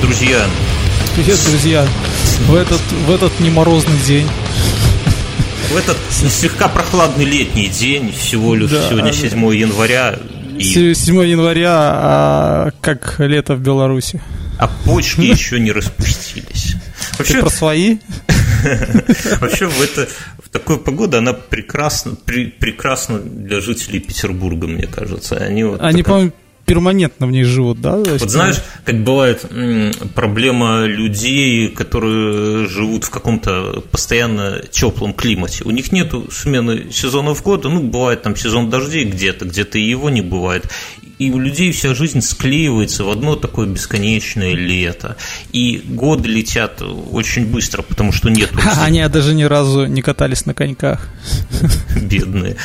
друзья! Привет, друзья! В этот, в этот неморозный день в этот слегка прохладный летний день, всего лишь да, сегодня 7 января. И... 7 января, а как лето в Беларуси. А почки еще не распустились. Вообще, Ты про свои? Вообще в, это, в такую погоду она прекрасна, прекрасна для жителей Петербурга, мне кажется. Они, вот Они по-моему, перманентно в ней живут, да? Вот знаешь, как бывает проблема людей, которые живут в каком-то постоянно теплом климате. У них нету смены сезонов года, ну, бывает там сезон дождей где-то, где-то и его не бывает и у людей вся жизнь склеивается в одно такое бесконечное лето. И годы летят очень быстро, потому что нет... Они даже ни разу не катались на коньках. Бедные.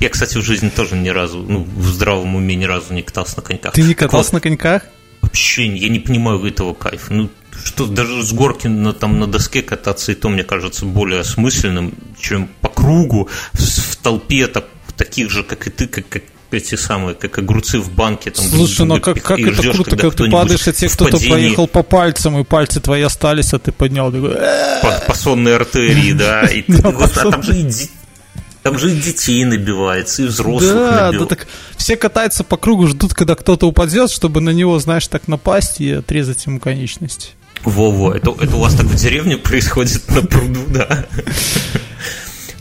Я, кстати, в жизни тоже ни разу, ну, в здравом уме ни разу не катался на коньках. Ты не катался на коньках? Вообще, я не понимаю этого кайфа. Ну, что даже с горки на, там, на доске кататься, и то, мне кажется, более осмысленным, чем по кругу в, в толпе так, таких же, как и ты, как, как эти самые, как огурцы в банке. Там, Слушай, ну как, как это ждешь, круто, когда, ты падаешь, а те кто-то поехал по пальцам, и пальцы твои остались, а ты поднял. По, по сонной артерии, да. И ты, а там же и там же и детей набивается, и взрослых да. Да, так все катаются по кругу, ждут, когда кто-то упадет, чтобы на него, знаешь, так напасть и отрезать ему конечность. Во-во, это, это у вас так в деревне происходит на пруду, да?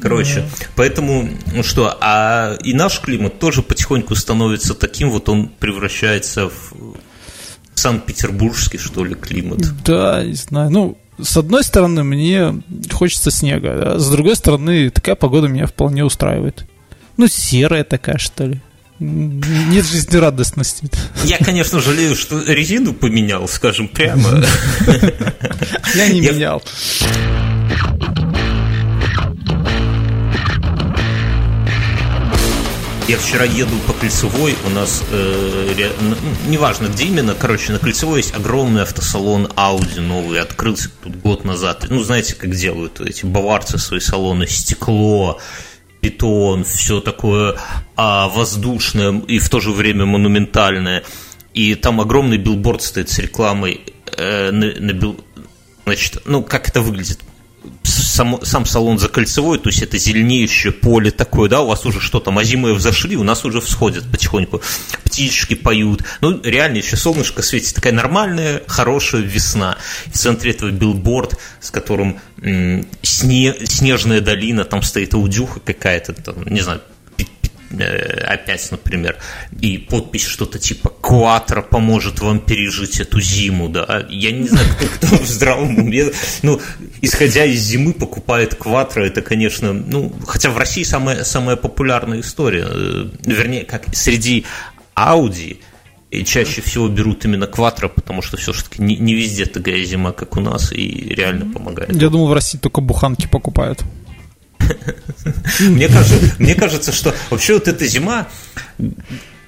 Короче, mm поэтому, ну что, а и наш климат тоже потихоньку становится таким, вот он превращается в Санкт-Петербургский, что ли, климат. Да, не знаю. Ну, с одной стороны, мне хочется снега, да? с другой стороны, такая погода меня вполне устраивает. Ну, серая такая, что ли. Нет жизнерадостности. Я, конечно, жалею, что резину поменял, скажем прямо. Я не менял. Я вчера еду по Кольцевой, у нас, э, ну, неважно где именно, короче, на Кольцевой есть огромный автосалон Audi новый, открылся тут год назад. Ну, знаете, как делают эти баварцы свои салоны, стекло, бетон, все такое а, воздушное и в то же время монументальное. И там огромный билборд стоит с рекламой э, на, на бил... Значит, ну, как это выглядит? Сам, сам салон закольцевой, то есть это зеленеющее поле такое, да, у вас уже что-то озимое взошли, у нас уже всходят потихоньку, птички поют, ну, реально еще солнышко светит, такая нормальная, хорошая весна. В центре этого билборд, с которым м- сне, снежная долина, там стоит аудюха какая-то, там, не знаю, опять, например, и подпись что-то типа «Куатро поможет вам пережить эту зиму», да, я не знаю, кто, кто в здравом уме, ну, исходя из зимы, покупает «Кватро», это, конечно, ну, хотя в России самая, самая популярная история, э, вернее, как среди Audi, и чаще всего берут именно кватро, потому что все-таки не, не везде такая зима, как у нас, и реально помогает. Я думал, в России только буханки покупают. Мне кажется, мне кажется, что вообще вот эта зима,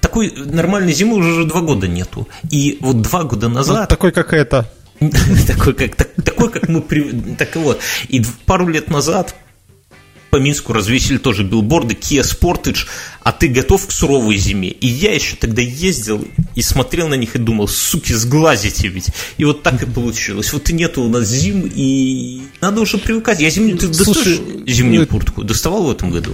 такой нормальной зимы уже два года нету. И вот два года назад... Такой, как это. такой, как, так, такой, как мы... Так вот. И пару лет назад по Минску развесили тоже билборды Kia Sportage, а ты готов к суровой зиме? И я еще тогда ездил и смотрел на них и думал, суки, сглазите ведь. И вот так и получилось. Вот и нету у нас зим, и надо уже привыкать. Я зимнюю... Ты Слушай, зимнюю куртку? Доставал в этом году?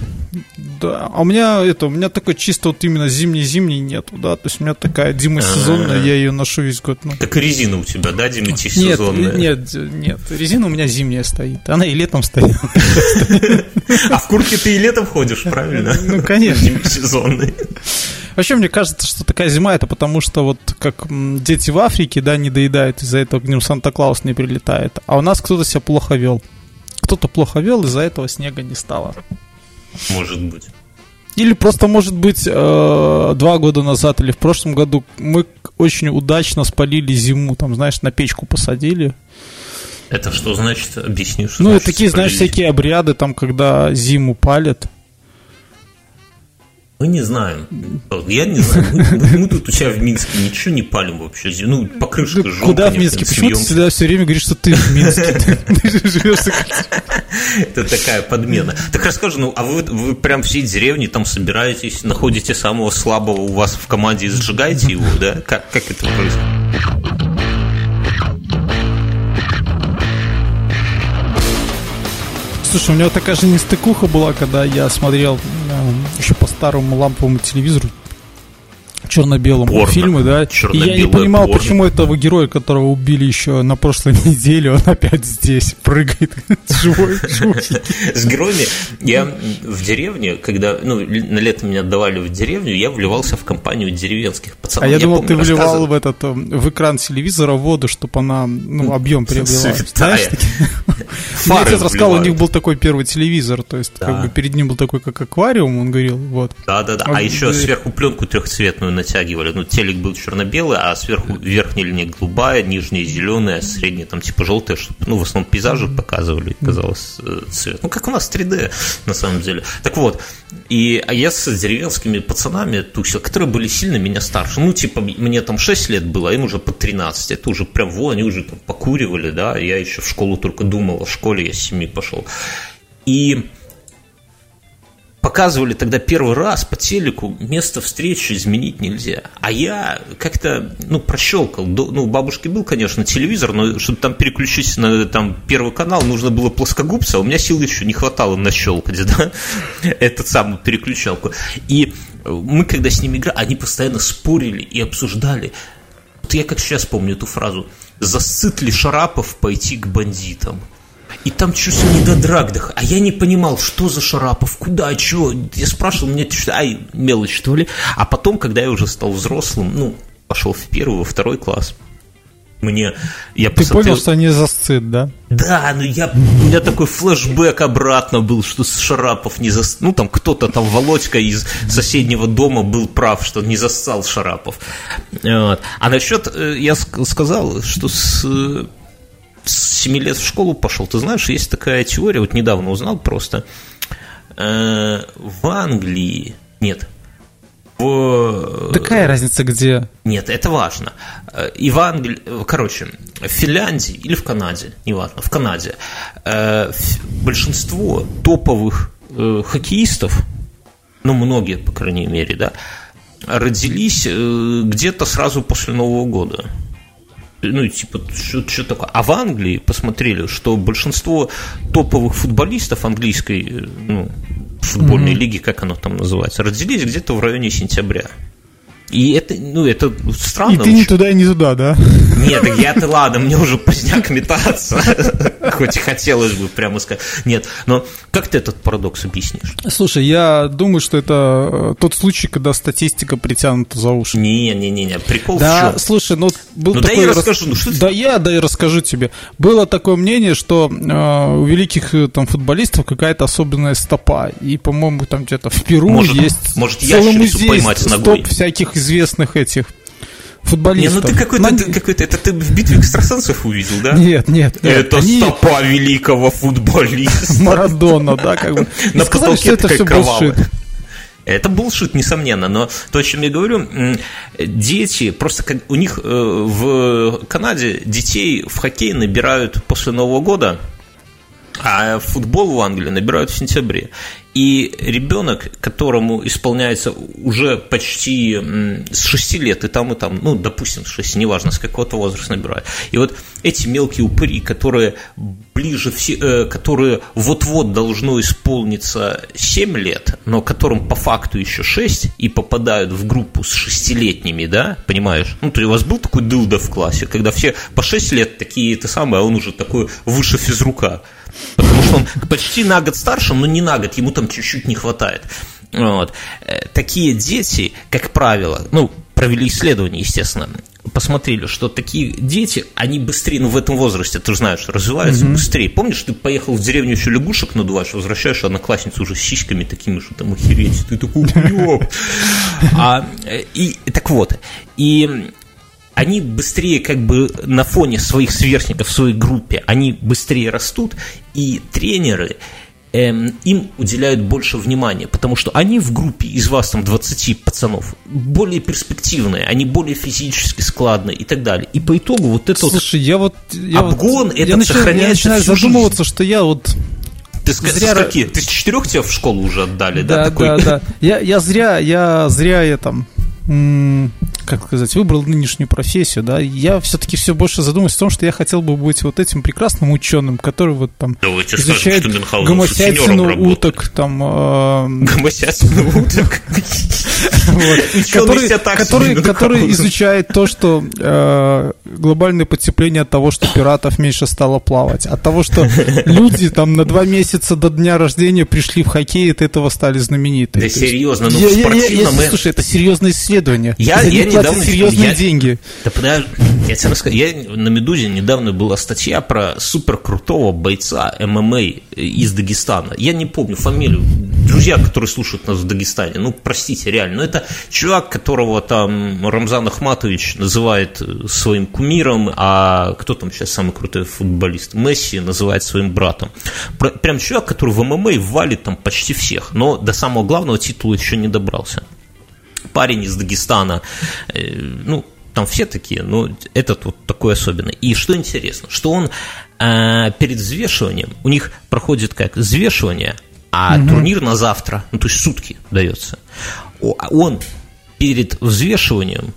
Да, а у меня это, у меня такой чисто вот именно зимний-зимний нету, да, то есть у меня такая Дима сезонная, я ее ношу весь год. Ну. Как резина у тебя, да, Дима сезонная? Нет, нет, нет, резина у меня зимняя стоит, она и летом стоит. А в куртке ты и летом ходишь, правильно? Ну, конечно. Сезонный. Вообще, мне кажется, что такая зима, это потому что вот как дети в Африке, да, не доедают, из-за этого к ним Санта-Клаус не прилетает. А у нас кто-то себя плохо вел. Кто-то плохо вел, из-за этого снега не стало. Может быть. Или просто, может быть, э, два года назад или в прошлом году мы очень удачно спалили зиму, там, знаешь, на печку посадили. Это что значит? Объясни, что Ну, это такие, знаешь, всякие обряды, там, когда зиму палят. Мы не знаем. Я не знаю. Мы, мы тут у себя в Минске ничего не палим вообще. Ну, покрышка да, Куда в Минске? Почему ты всегда все время говоришь, что ты в Минске? Это такая подмена. Так расскажи, ну, а вы, вы прям всей деревни там собираетесь, находите самого слабого у вас в команде и сжигаете его, да? Как, как это происходит? Слушай, у меня такая же нестыкуха была, когда я смотрел э, еще по старому ламповому телевизору черно-белому Порно. фильмы, да. И я не понимал, порно. почему этого героя, которого убили еще на прошлой неделе, он опять здесь прыгает живой, живой. С героями я в деревне, когда, ну, на лето меня отдавали в деревню, я вливался в компанию деревенских пацанов. А я, я думал, помню, ты вливал в этот, э, в экран телевизора воду, чтобы она, ну, объем приобрела. Знаешь, Мне отец рассказал, у них был такой первый телевизор, то есть, как бы перед ним был такой, как аквариум, он говорил, вот. Да-да-да, а еще сверху пленку трехцветную натягивали. Ну, телек был черно-белый, а сверху верхняя линия голубая, нижняя зеленая, средняя там типа желтая, чтобы, ну, в основном пейзажи показывали, казалось, э, цвет. Ну, как у нас 3D, на самом деле. Так вот, и а я с деревенскими пацанами тусил, которые были сильно меня старше. Ну, типа, мне там 6 лет было, а им уже по 13. Это уже прям, во, они уже там покуривали, да, я еще в школу только думал, о школе я с 7 пошел. И показывали тогда первый раз по телеку, место встречи изменить нельзя. А я как-то, ну, прощелкал. Ну, у бабушки был, конечно, телевизор, но чтобы там переключить на там, первый канал, нужно было плоскогубца, а у меня сил еще не хватало нащелкать, да, этот самый переключалку. И мы, когда с ними играли, они постоянно спорили и обсуждали. Вот я как сейчас помню эту фразу. Засыт ли Шарапов пойти к бандитам? И там чуть ли не до драгдах. А я не понимал, что за Шарапов, куда, что. Я спрашивал, мне что, ай, мелочь, что ли. А потом, когда я уже стал взрослым, ну, пошел в первый, во второй класс, мне я Ты посмотрел... понял, что они засцит, да? Да, ну я, у меня такой флешбэк обратно был, что Шарапов не зас... Ну, там кто-то там, Володька из соседнего дома был прав, что не зассал Шарапов. Вот. А насчет, э, я сказал, что с с 7 лет в школу пошел. Ты знаешь, есть такая теория, вот недавно узнал просто. Э, в Англии, нет, в... Такая разница где? Нет, это важно. Э, и в Англии, короче, в Финляндии или в Канаде, неважно, в Канаде, э, большинство топовых хоккеистов, ну, многие, по крайней мере, да, родились где-то сразу после Нового года ну, типа, что, что такое. А в Англии посмотрели, что большинство топовых футболистов английской э, ну, футбольной mm-hmm. лиги, как оно там называется, родились где-то в районе сентября. И это, ну, это странно. И ты не туда и не туда, да? Нет, я-то ладно, мне уже поздняк метаться. Хоть и хотелось бы прямо сказать. Нет, но как ты этот парадокс объяснишь? Слушай, я думаю, что это э, тот случай, когда статистика притянута за уши. Не-не-не, прикол да, в чем? слушай, ну, был ну, такой... да я расскажу, ну что Да я, да я расскажу тебе. Было такое мнение, что э, у великих э, там футболистов какая-то особенная стопа. И, по-моему, там где-то в Перу может, есть может, целый музей поймать стоп всяких известных этих футболистов. Не, ну ты какой-то, ты, какой-то, это ты в битве экстрасенсов увидел, да? Нет, нет. это они... стопа великого футболиста. Марадона, да, как бы. На сказали, что это все булшит. Это булшит, несомненно, но то, о чем я говорю, дети, просто как у них э, в Канаде детей в хоккей набирают после Нового года, а футбол в Англии набирают в сентябре. И ребенок, которому исполняется уже почти с 6 лет, и там, и там, ну, допустим, с 6, неважно, с какого-то возраста набирают. И вот эти мелкие упыри, которые ближе, все, э, которые вот-вот должно исполниться 7 лет, но которым по факту еще 6, и попадают в группу с 6-летними, да, понимаешь? Ну, то есть у вас был такой дылда в классе, когда все по 6 лет такие, это самое, а он уже такой выше физрука. Потому что он почти на год старше, но не на год, ему там чуть-чуть не хватает. Вот. Э, такие дети, как правило, ну, провели исследование, естественно, посмотрели, что такие дети, они быстрее, ну, в этом возрасте, ты же знаешь, развиваются mm-hmm. быстрее. Помнишь, ты поехал в деревню еще лягушек надуваешь, возвращаешь одноклассницу уже с сиськами такими, что там охереть, ты такой, а, э, и Так вот, и они быстрее как бы на фоне своих сверстников в своей группе, они быстрее растут, и тренеры эм, им уделяют больше внимания, потому что они в группе из вас там 20 пацанов более перспективные, они более физически складные и так далее. И по итогу вот это Слушай, я вот я обгон вот, этот я начинаю, сохраняется я начинаю задумываться, жизнь. что я вот ты зря... какие? Ты с четырех тебя в школу уже отдали, да? Да, такой? да, да. Я, я зря, я зря я там как сказать, выбрал нынешнюю профессию, да, я все-таки все больше задумываюсь о том, что я хотел бы быть вот этим прекрасным ученым, который вот там Давайте изучает скажем, что гомосятину уток, там... Э, гомосятину уток? Который изучает то, что э, глобальное потепление от того, что пиратов меньше стало плавать, от того, что люди там на два месяца до дня рождения пришли в хоккей, и от этого стали знамениты. Да серьезно, ну в спортивном... Слушай, это серьезное исследование. Я недавно... Серьезные деньги. Да подожди, я тебе расскажу. Я на «Медузе» недавно была статья про суперкрутого бойца ММА из Дагестана. Я не помню фамилию. Друзья, которые слушают нас в Дагестане, ну, простите, реально. Но это чувак, которого там Рамзан Ахматович называет своим кумиром, а кто там сейчас самый крутой футболист? Месси называет своим братом. Прям чувак, который в ММА валит там почти всех, но до самого главного титула еще не добрался. Парень из Дагестана, э, ну, там все такие, но этот вот такой особенный. И что интересно, что он э, перед взвешиванием, у них проходит как взвешивание, а угу. турнир на завтра, ну то есть сутки дается. Он перед взвешиванием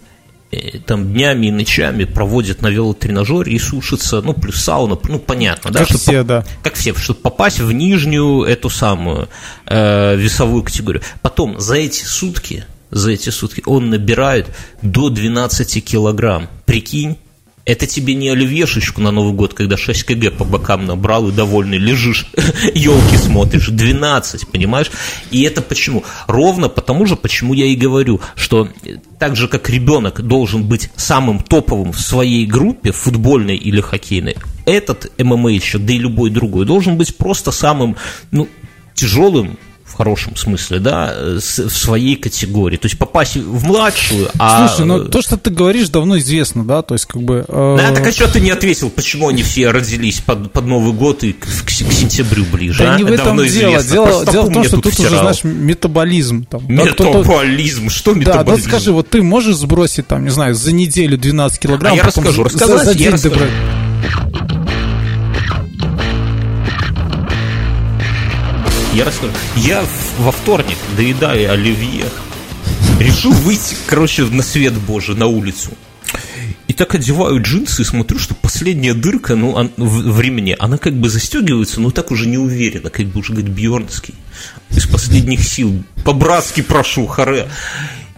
э, там днями и ночами проводит на велотренажере и сушится, ну, плюс сауна, ну, понятно, да? Как все, да. Как все, чтобы попасть в нижнюю эту самую э, весовую категорию. Потом за эти сутки за эти сутки, он набирает до 12 килограмм. Прикинь, это тебе не оливьешечку на Новый год, когда 6 кг по бокам набрал и довольный лежишь, елки смотришь, 12, понимаешь? И это почему? Ровно потому же, почему я и говорю, что так же, как ребенок должен быть самым топовым в своей группе, футбольной или хоккейной, этот ММА еще, да и любой другой, должен быть просто самым, ну, тяжелым, в хорошем смысле, да, в своей категории. То есть попасть в младшую, а... Слушай, ну то, что ты говоришь, давно известно, да, то есть как бы... Э... Да, так а что ты не ответил, почему они все родились под, под Новый год и к, к, к сентябрю ближе, Да а? не в этом давно дело. Известно. Дело, дело в том, что тут втирал. уже, знаешь, метаболизм. Там, метаболизм? Что метаболизм? Да, ну скажи, вот ты можешь сбросить, там, не знаю, за неделю 12 килограмм, а я расскажу, рассказать, за, за день я расскажу. Я расскажу. Я во вторник доедаю оливье. Решил выйти, короче, на свет божий, на улицу. И так одеваю джинсы и смотрю, что последняя дырка, ну, в, в ремне, она как бы застегивается, но так уже не уверенно, как бы уже, говорит, Бьернский. Из последних сил. По-братски прошу, харе.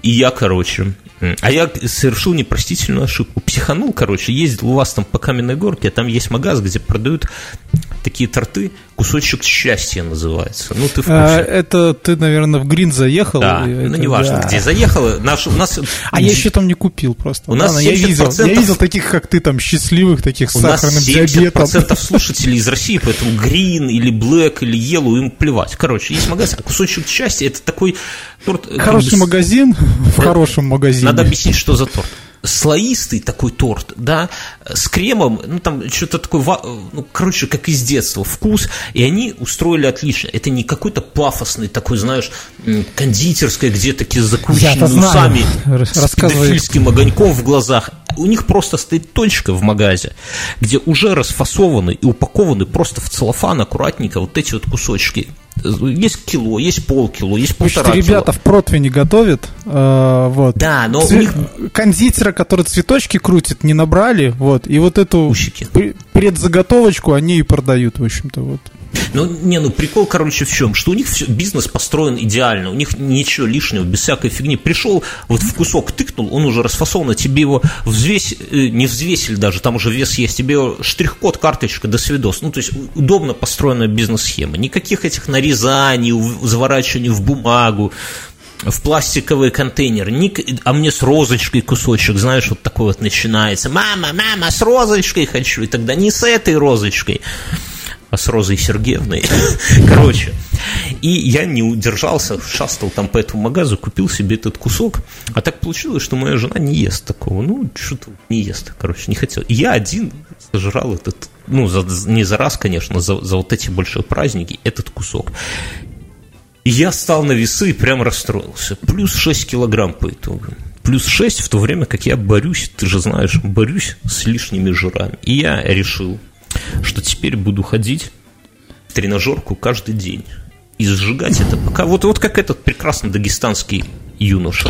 И я, короче, а я совершил непростительную ошибку. Психанул, короче, ездил у вас там по Каменной Горке, а там есть магаз, где продают такие торты, кусочек счастья называется. Ну, ты в а, Это ты, наверное, в Грин заехал? Да, ну, это, неважно, да. где заехал. Наш, у нас... А я еще там не купил просто. У нас я, видел, я видел таких, как ты, там, счастливых, таких с у сахарным нас 70% диабетом. слушателей из России, поэтому Green или Black или Yellow им плевать. Короче, есть магазин, а кусочек счастья, это такой торт... Хороший бы, магазин в хорошем магазине. Надо объяснить, что за торт слоистый такой торт, да, с кремом, ну, там что-то такое, ну, короче, как из детства, вкус, и они устроили отлично. Это не какой-то пафосный такой, знаешь, кондитерское, где такие закрученными усами, с педофильским огоньком в глазах. У них просто стоит точка в магазе, где уже расфасованы и упакованы просто в целлофан аккуратненько вот эти вот кусочки есть кило, есть полкило, есть полтора Значит, ребята в противне готовят, э, вот. Да, но Цве... у них... Кондитера, который цветочки крутит, не набрали, вот, и вот эту Усики. предзаготовочку они и продают, в общем-то, вот. Ну, не, ну прикол, короче, в чем? Что у них все, бизнес построен идеально, у них ничего лишнего, без всякой фигни. Пришел, вот в кусок тыкнул, он уже расфасован, тебе его взвесь, э, не взвесили даже, там уже вес есть, тебе штрих-код, карточка, до свидос. Ну, то есть удобно построенная бизнес-схема. Никаких этих нарезаний, заворачиваний в бумагу, в пластиковый контейнер, а мне с розочкой кусочек, знаешь, вот такой вот начинается. Мама, мама, с розочкой хочу. И тогда не с этой розочкой а с Розой Сергеевной. Короче, и я не удержался, шастал там по этому магазу, купил себе этот кусок. А так получилось, что моя жена не ест такого. Ну, что-то не ест, короче, не хотел. И я один сожрал этот, ну, за, не за раз, конечно, за, за вот эти большие праздники, этот кусок. И я стал на весы и прям расстроился. Плюс 6 килограмм по итогу. Плюс 6 в то время, как я борюсь, ты же знаешь, борюсь с лишними жирами. И я решил, что теперь буду ходить в тренажерку каждый день и сжигать это пока. Вот, вот как этот прекрасный дагестанский юноша.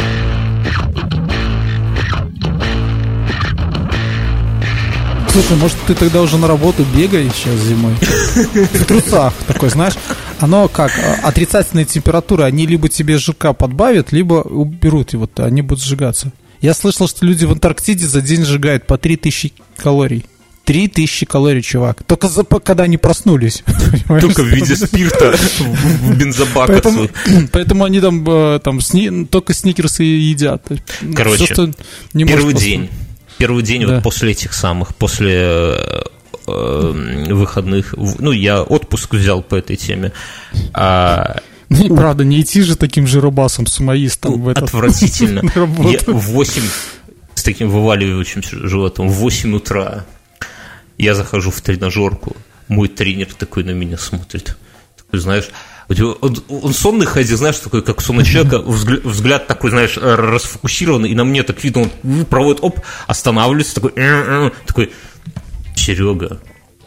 Слушай, может, ты тогда уже на работу бегаешь сейчас зимой? В трусах такой, знаешь. Оно как, а, отрицательные температуры, они либо тебе ЖК подбавят, либо уберут его, они будут сжигаться. Я слышал, что люди в Антарктиде за день сжигают по 3000 калорий. 3000 калорий, чувак. Только за, когда они проснулись. Только в виде спирта в бензобаках поэтому, поэтому они там, э, там сни, только сникерсы едят. Короче, Все, не первый день. Первый день да. вот после этих самых, после э, э, выходных, ну, я отпуск взял по этой теме. А, ну, правда, не идти же таким же рубасом сумоистом в этот Отвратительно. Я в 8 с таким вываливающим животом в 8 утра я захожу в тренажерку, мой тренер такой на меня смотрит. Такой, знаешь, он, он сонный ходил, знаешь, такой, как сонный человека, взгляд, взгляд такой, знаешь, расфокусированный, и на мне так видно, он проводит, оп, останавливается, такой, такой, Серега,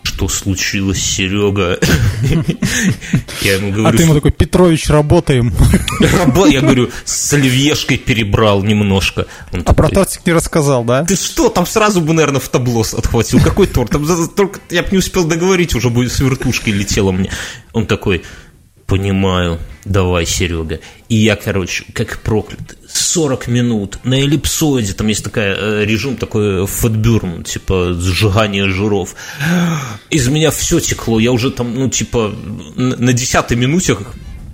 что случилось, Серега? Я ему говорю... А ты ему такой, Петрович, работаем. Я говорю, с оливьешкой перебрал немножко. А про тортик не рассказал, да? Ты что, там сразу бы, наверное, в таблос отхватил. Какой торт? Только я бы не успел договорить, уже бы с вертушки летело мне. Он такой, понимаю, давай, Серега. И я, короче, как проклят, 40 минут на эллипсоиде, там есть такой э, режим такой фэтбюрн, типа сжигание жиров. Из меня все текло, я уже там, ну, типа, на десятой минуте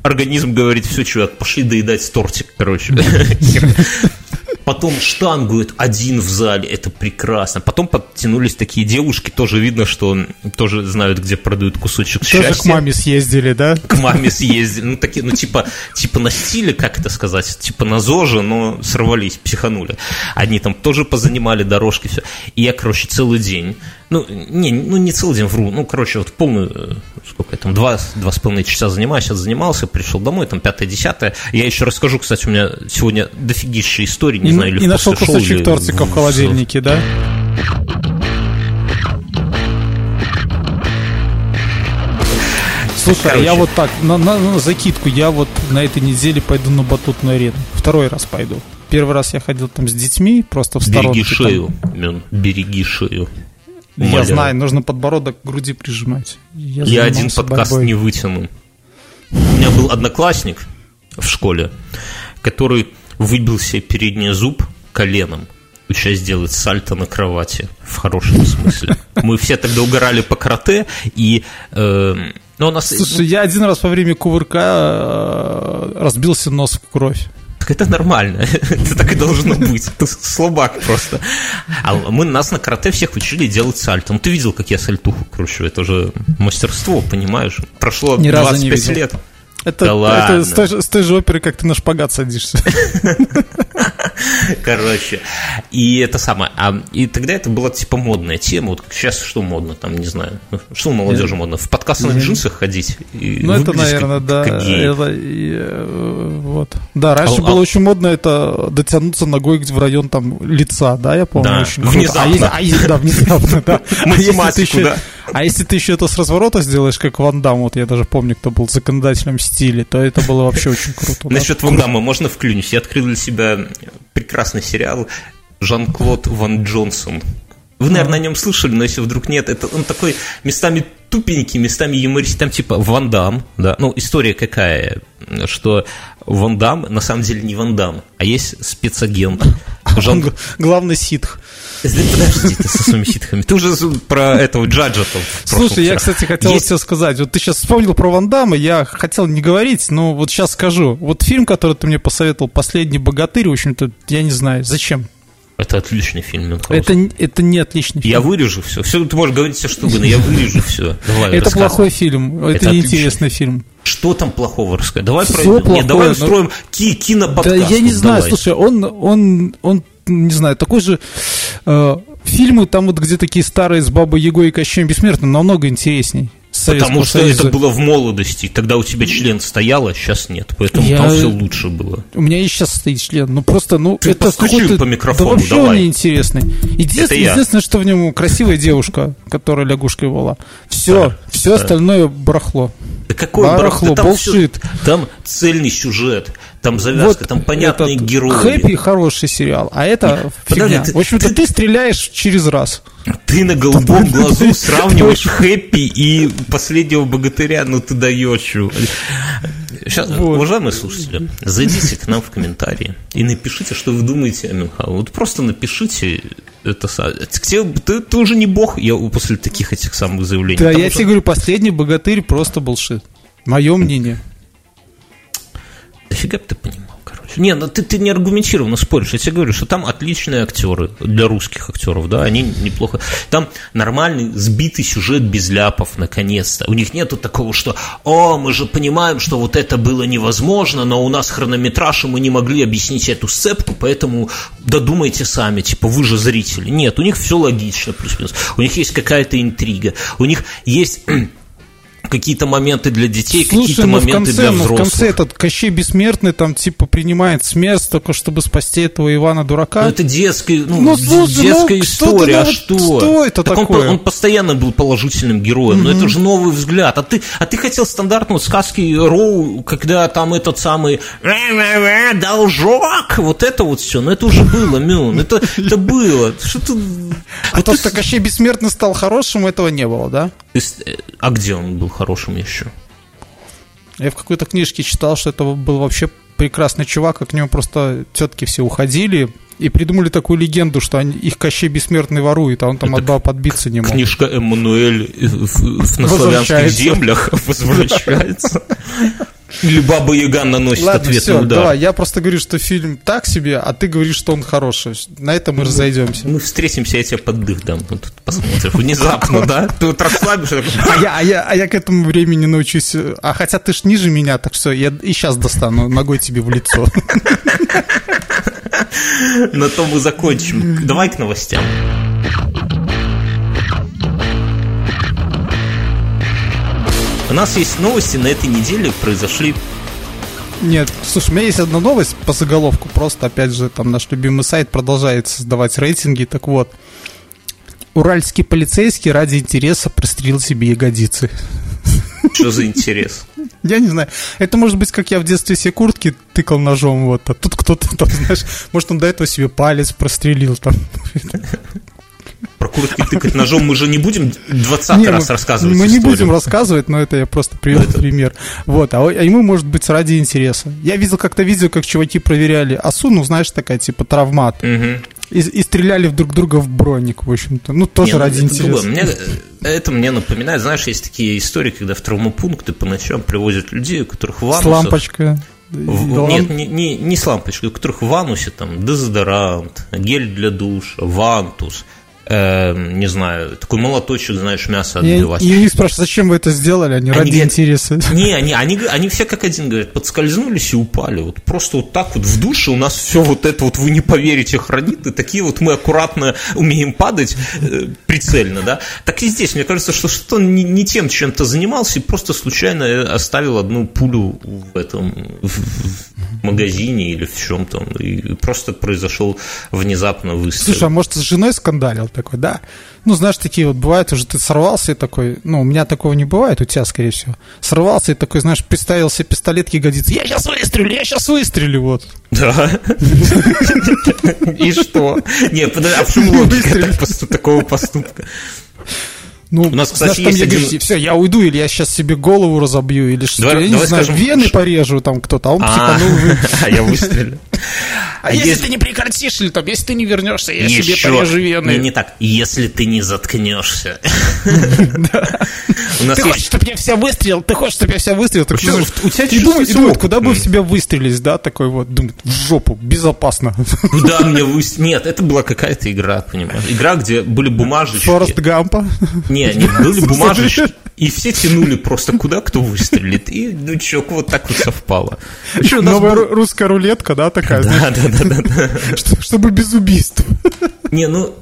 организм говорит, все, чувак, пошли доедать тортик, короче. Потом штангует один в зале, это прекрасно. Потом подтянулись такие девушки, тоже видно, что тоже знают, где продают кусочек тоже счастья. Тоже к маме съездили, да? К маме съездили. Ну, такие, ну, типа, типа на стиле, как это сказать, типа на ЗОЖе, но сорвались, психанули. Они там тоже позанимали дорожки, все. И я, короче, целый день ну, не, ну, не целый день вру. Ну, короче, вот полную, э, сколько я там, два, два с половиной часа занимаюсь, сейчас занимался, пришел домой, там, пятое, десятое. Я еще расскажу, кстати, у меня сегодня дофигища истории, не и, знаю, или И нашел кусочек или... тортика в холодильнике, да? Слушай, а Короче. я вот так, на, на, на закидку, я вот на этой неделе пойду на батутную арену. Второй раз пойду. Первый раз я ходил там с детьми, просто в сторонке. Береги шею, там... береги шею. Я знаю, нужно подбородок к груди прижимать. Я, Я один подкаст борьбой. не вытяну. У меня был одноклассник в школе, который выбил себе передний зуб коленом, учась делать сальто на кровати, в хорошем смысле. Мы все тогда угорали по карате, и... Э, ну, у нас... Слушай, я один раз во время кувырка э, разбился нос в кровь. Так это нормально, это так и должно быть. Ты слабак просто. А мы нас на карате всех учили делать сальто. Ну, ты видел, как я сальтуху кручу, это уже мастерство, понимаешь? Прошло Ни 25 лет. Это, да это с, той, с той же оперы, как ты на шпагат садишься. Короче, и это самое. А, и тогда это была типа модная тема. Вот сейчас что модно, там, не знаю. Что у молодежи модно? В подкастных джинсах ходить? Ну, это, наверное, да. Это, э, вот. Да, раньше а, было а... очень модно это дотянуться ногой в район там лица, да, я помню. Да, очень внезапно. А, а, да, внезапно, да. Математику, да. А если ты еще это с разворота сделаешь, как Ван Дам, вот я даже помню, кто был законодателем стиле, то это было вообще очень круто. Насчет Ван Дамма можно вклюнуть? Я открыл для себя прекрасный сериал Жан-Клод Ван Джонсон. Вы, наверное, о нем слышали, но если вдруг нет, это он такой местами тупенький, местами юмористический, там типа Ван Дам, да, ну, история какая, что Ван Дам на самом деле не Ван Дам, а есть спецагент. Жан... Главный ситх. Подожди ты со своими ситхами. Ты уже про этого Джаджа там. Слушай, я, кстати, хотел Есть... тебе сказать. Вот ты сейчас вспомнил про Ван Дамма, я хотел не говорить, но вот сейчас скажу. Вот фильм, который ты мне посоветовал, «Последний богатырь», в общем-то, я не знаю, зачем. Это отличный фильм, Это, это не отличный фильм. Я вырежу все. Все, ты можешь говорить все, что угодно, я вырежу все. Давай, Это плохой фильм, это, это неинтересный фильм. Что там плохого рассказать? Давай пройдем. Плохое, Нет, давай но... устроим ки киноподкаст. Да я не знаю, давай. слушай, он, он, он не знаю, такой же... Э, фильмы там вот где такие старые с Бабой Егой и Кощеем Бессмертным намного интересней. Потому что Союза. это было в молодости, тогда у тебя член стоял, а сейчас нет, поэтому я... там все лучше было. У меня и сейчас стоит член, ну просто, ну Ты это какой-то... по микрофону, да вообще давай. он неинтересный. Единственное, единственное, что в нем красивая девушка, которая лягушкой вола. Все, да, все да. остальное барахло. Да какой Барахло, барахло? Там, всё- bullshit. там цельный сюжет, там завязка, там понятные герои. Хэппи хороший сериал, а это подожди, фигня. ты- В общем-то, ты стреляешь через раз. Ты на голубом глазу сравниваешь Хэппи и последнего богатыря, ну ты даешь. Сейчас, Вот. уважаемые слушатели, зайдите к нам в комментарии и напишите, что вы думаете о Мюнхгаузене. Вот просто напишите это Те- Ты, ты уже не бог, я после таких этих самых заявлений. Да, я что- тебе говорю, последний богатырь просто булшит. Мое мнение. Дофига бы ты понимал, короче. Не, ну ты, ты не аргументированно споришь. Я тебе говорю, что там отличные актеры для русских актеров, да, они неплохо. Там нормальный, сбитый сюжет без ляпов, наконец-то. У них нету такого, что, о, мы же понимаем, что вот это было невозможно, но у нас хронометраж, и мы не могли объяснить эту сцепку, поэтому додумайте сами, типа, вы же зрители. Нет, у них все логично, плюс-минус. У них есть какая-то интрига. У них есть какие-то моменты для детей, какие-то ну в моменты конце, для ну в взрослых. конце этот Кощей Бессмертный там типа принимает смерть только чтобы спасти этого Ивана Дурака. Ну, это детская, ну, Ну, слушай, детская ну, история, ну, а что? что это Так он такое? по- Он, постоянно был положительным героем, но это же новый взгляд. А ты, а ты хотел стандартную сказки Роу, когда там этот самый «Э-э-э, должок, вот это вот все, но это уже было, Мюн, это, это было. Что ты... А вот то, ты- что Кощей Бессмертный стал хорошим, этого не было, да? Э, А где он был хорошим еще? Я в какой-то книжке читал, что это был вообще прекрасный чувак, а к нему просто тетки все уходили и придумали такую легенду, что они, их Кощей Бессмертный ворует, а он там отдал подбиться не мог. Книжка Эммануэль э, в, в- на славянских землях возвращается. Или Баба Яга наносит Ладно, ответный все, удар. давай, я просто говорю, что фильм так себе, а ты говоришь, что он хороший. На этом мы разойдемся. Мы встретимся, я тебе под дых дам. Ну, тут посмотришь. Внезапно, да? Ты вот расслабишься. А я, а, я, а я к этому времени научусь. А хотя ты ж ниже меня, так что я и сейчас достану ногой тебе в лицо. На том мы закончим. Давай к новостям. У нас есть новости на этой неделе, произошли Нет, слушай, у меня есть одна новость по заголовку. Просто, опять же, там наш любимый сайт продолжает создавать рейтинги. Так вот, уральский полицейский ради интереса прострелил себе ягодицы. Что за интерес? Я не знаю. Это может быть, как я в детстве себе куртки тыкал ножом, вот. А тут кто-то там, знаешь, может, он до этого себе палец прострелил там. Про куртки тыкать ножом мы же не будем 20 Не, раз мы- рассказывать Мы не историю. будем рассказывать, но это я просто привел Это- пример. Вот, а, а ему может быть ради интереса. Я видел как-то видео, как чуваки проверяли осу, ну, знаешь, такая, типа, травмат. Мгм. И, и стреляли в друг друга в броник, в общем-то. Ну, тоже Не, ну, ради это интереса. другое. Мне, э, это мне напоминает, знаешь, есть такие истории, когда в травмопункты по ночам привозят людей, у которых в С анусах... лампочкой. В- Да, нет, не, не, не с лампочкой, у которых в анусе там дезодорант, гель для душа, вантус, эм, не знаю, такой молоточек, знаешь, мясо отбивать. я не спрашиваю, зачем вы это сделали, они, Они ради говорят, интереса. Не, они, они, они все как один говорят, подскользнулись и упали. Вот просто вот так вот в душе у нас все вот это вот, вы не поверите, хранит. И такие вот мы аккуратно умеем падать э, прицельно, да. Так и здесь, мне кажется, что что не, не тем чем-то занимался и просто случайно э, оставил одну пулю в этом в, в магазине или в чем там. И просто произошел внезапно выстрел. Слушай, а может, с женой скандалил такой, да? Ну, знаешь, такие вот бывают, уже ты сорвался и такой, ну, у меня такого не бывает, у тебя, скорее всего. Сорвался и такой, знаешь, представил себе пистолет ягодицы, я сейчас выстрелю, я сейчас выстрелю, вот. Да. И что? Не, подожди, а в чем логика такого поступка? Ну, У нас, кстати, знаешь, там есть я один- говорю, все, я уйду, или я сейчас себе голову разобью, или что, Давай- я не знаю, скажем, вены порежу там кто-то, а он А, психанул. а я выстрелю. А, А если ты не прекратишь, или там, если ты не вернешься, я себе порежу вены. Не, не так. Если ты не заткнешься. Ты хочешь, чтобы я вся выстрелил? Ты хочешь, чтобы я вся выстрелил? Так у тебя и думает, куда бы в себя выстрелить, да, такой вот, думает, в жопу, безопасно. Куда мне выс... Нет, это была какая-то игра, понимаешь? Игра, где были бумажечки. Форест Гампа. Не, не, были бумажечки. И все тянули просто куда кто выстрелит. И, ну, чё, вот так вот совпало. Нас Новая был- ру- русская рулетка, да, такая, Да, да, да, да, да. что- чтобы без убийств. Не, ну,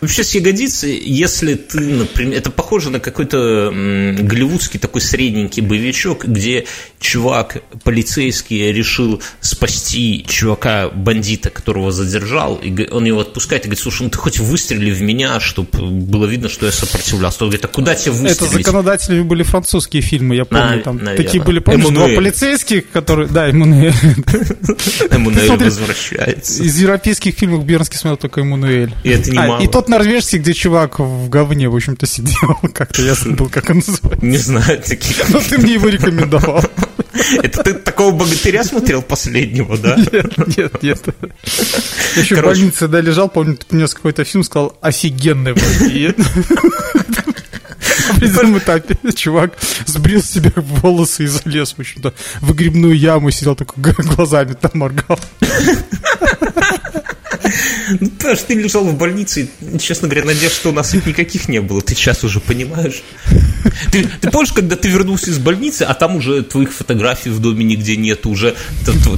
Вообще с ягодицы, если ты, например, это похоже на какой-то голливудский такой средненький боевичок, где чувак полицейский решил спасти чувака бандита, которого задержал, и он его отпускает и говорит, слушай, ну ты хоть выстрели в меня, чтобы было видно, что я сопротивлялся. Он говорит, а куда тебе выстрелить? Это законодателями были французские фильмы, я помню, На- там наверное. такие были, помнишь, два полицейских, которые, да, Эммануэль. Эммануэль возвращается. Из европейских фильмов Бернский смотрел только Эммануэль. И это немало. А, и тот норвежский, где чувак в говне, в общем-то, сидел. Как-то я забыл, как он называется. Не знаю таких. Но ты мне его рекомендовал. Это ты такого богатыря смотрел последнего, да? Нет, нет, нет. Я еще в больнице, да, лежал, помню, ты принес какой-то фильм, сказал, офигенный. определенном этапе чувак сбрил себе волосы и залез, в общем-то, в выгребную яму, сидел такой глазами там моргал. Ну, потому что ты лежал в больнице, и, честно говоря, надежд, что у нас их никаких не было. Ты сейчас уже понимаешь. Ты, ты помнишь, когда ты вернулся из больницы, а там уже твоих фотографий в доме нигде нет, уже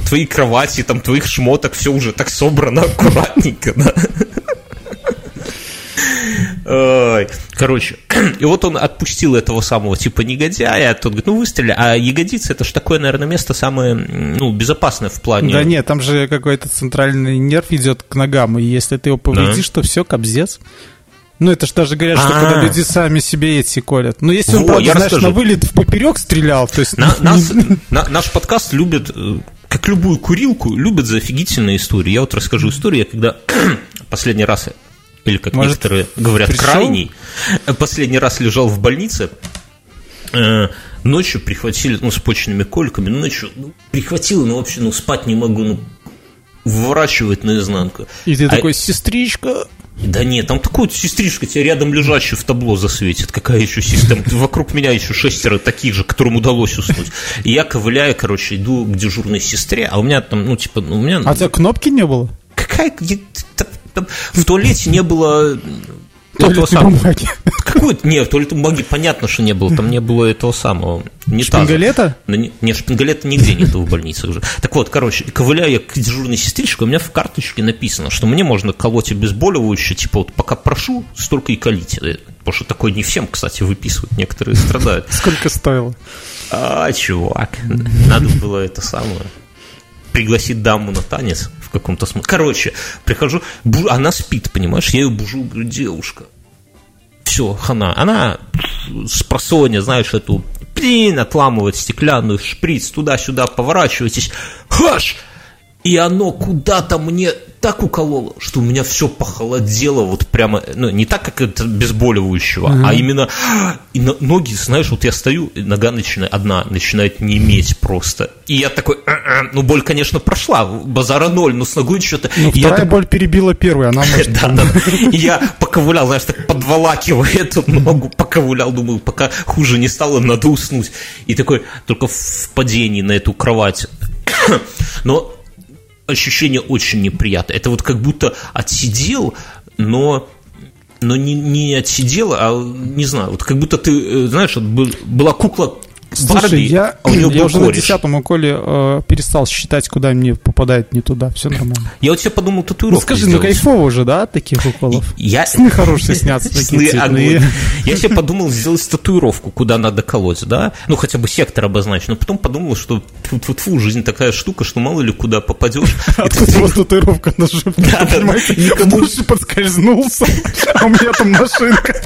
твои кровати, там твоих шмоток, все уже так собрано аккуратненько, да? Короче, и вот он отпустил этого самого типа негодяя, а тот говорит, ну выстрели, а ягодица это же такое, наверное, место самое, ну, безопасное в плане... Да нет, там же какой-то центральный нерв идет к ногам, и если ты его повредишь, то все, кобзец. Ну, это ж даже говорят, что А. когда люди сами себе эти колят. Ну, если он, Во, правда, я знаешь, расскажу. на вылет в поперек стрелял, то есть... На- нас- на- наш подкаст любит, э, как любую курилку, любят за офигительные истории. Я вот расскажу историю, я когда последний раз, или как Может, некоторые говорят, пришел? крайний, последний раз лежал в больнице, э, ночью прихватили, ну, с почечными коликами, ну, ночью ну, прихватило, ну, вообще, ну, спать не могу, ну, выворачивает наизнанку. И ты А- такой, сестричка... Да нет, там вот сестричка тебя рядом лежащую в табло засветит. Какая еще система? Вокруг меня еще шестеро таких же, которым удалось уснуть. И я ковыляю, короче, иду к дежурной сестре, а у меня там, ну, типа, ну, у меня... А у тебя кнопки не было? Какая... там- в туалете не было... этого Туалетной самого. бумаги. Какой-то... Не, в туалете бумаги понятно, что не было. Там не было этого самого... унитаза. Шпингалета? Да не, не, шпингалета нигде нету в больнице уже. Так вот, короче, ковыляю я к дежурной сестричке, у меня в карточке написано, что мне можно колоть обезболивающее, типа вот пока прошу, столько и колите. Э, Потому что такое не всем, кстати, выписывают, некоторые страдают. Сколько стоило? А, чувак, надо было это самое пригласить даму на танец каком-то смысле. Короче, прихожу, бу- она спит, понимаешь, я ее бужу, говорю, девушка, все, хана. Она с просонья, знаешь, эту, блин, отламывает стеклянную шприц, туда-сюда поворачиваетесь, хаш! И оно куда-то мне так укололо, что у меня все похолодело, вот прямо, ну, не так, как это обезболивающего, а именно, и ноги, знаешь, вот я стою, и нога начинает, одна начинает неметь просто. И я такой, «А-а». ну, боль, конечно, прошла, базара ноль, но с ногой что-то... Ну, И я вторая так- боль перебила первую, она может... да, да. И я поковылял, знаешь, так подволакивая эту ногу, поковылял, думаю, пока хуже не стало, надо уснуть. И такой, только в падении на эту кровать. Но ощущение очень неприятное. Это вот как будто отсидел, но но не, не отсидел, а не знаю, вот как будто ты, э, знаешь, вот был- была кукла Слушай, Барби, я, а у нее я уже на кореш. десятом уколе э, перестал считать, куда мне попадает не туда. Все нормально. Я вот себе подумал Ну татуировку скажи, ну сделать. кайфово же, да, от таких уколов? Я... Сны хорошие снятся, такие Сны. Я себе подумал сделать татуировку, куда надо колоть, да? Ну, хотя бы сектор обозначить. Но потом подумал, что тьфу жизнь такая штука, что мало ли куда попадешь. Откуда у вас татуировка на да, понимаете? никому- Кто-то подскользнулся, а у меня там машинка.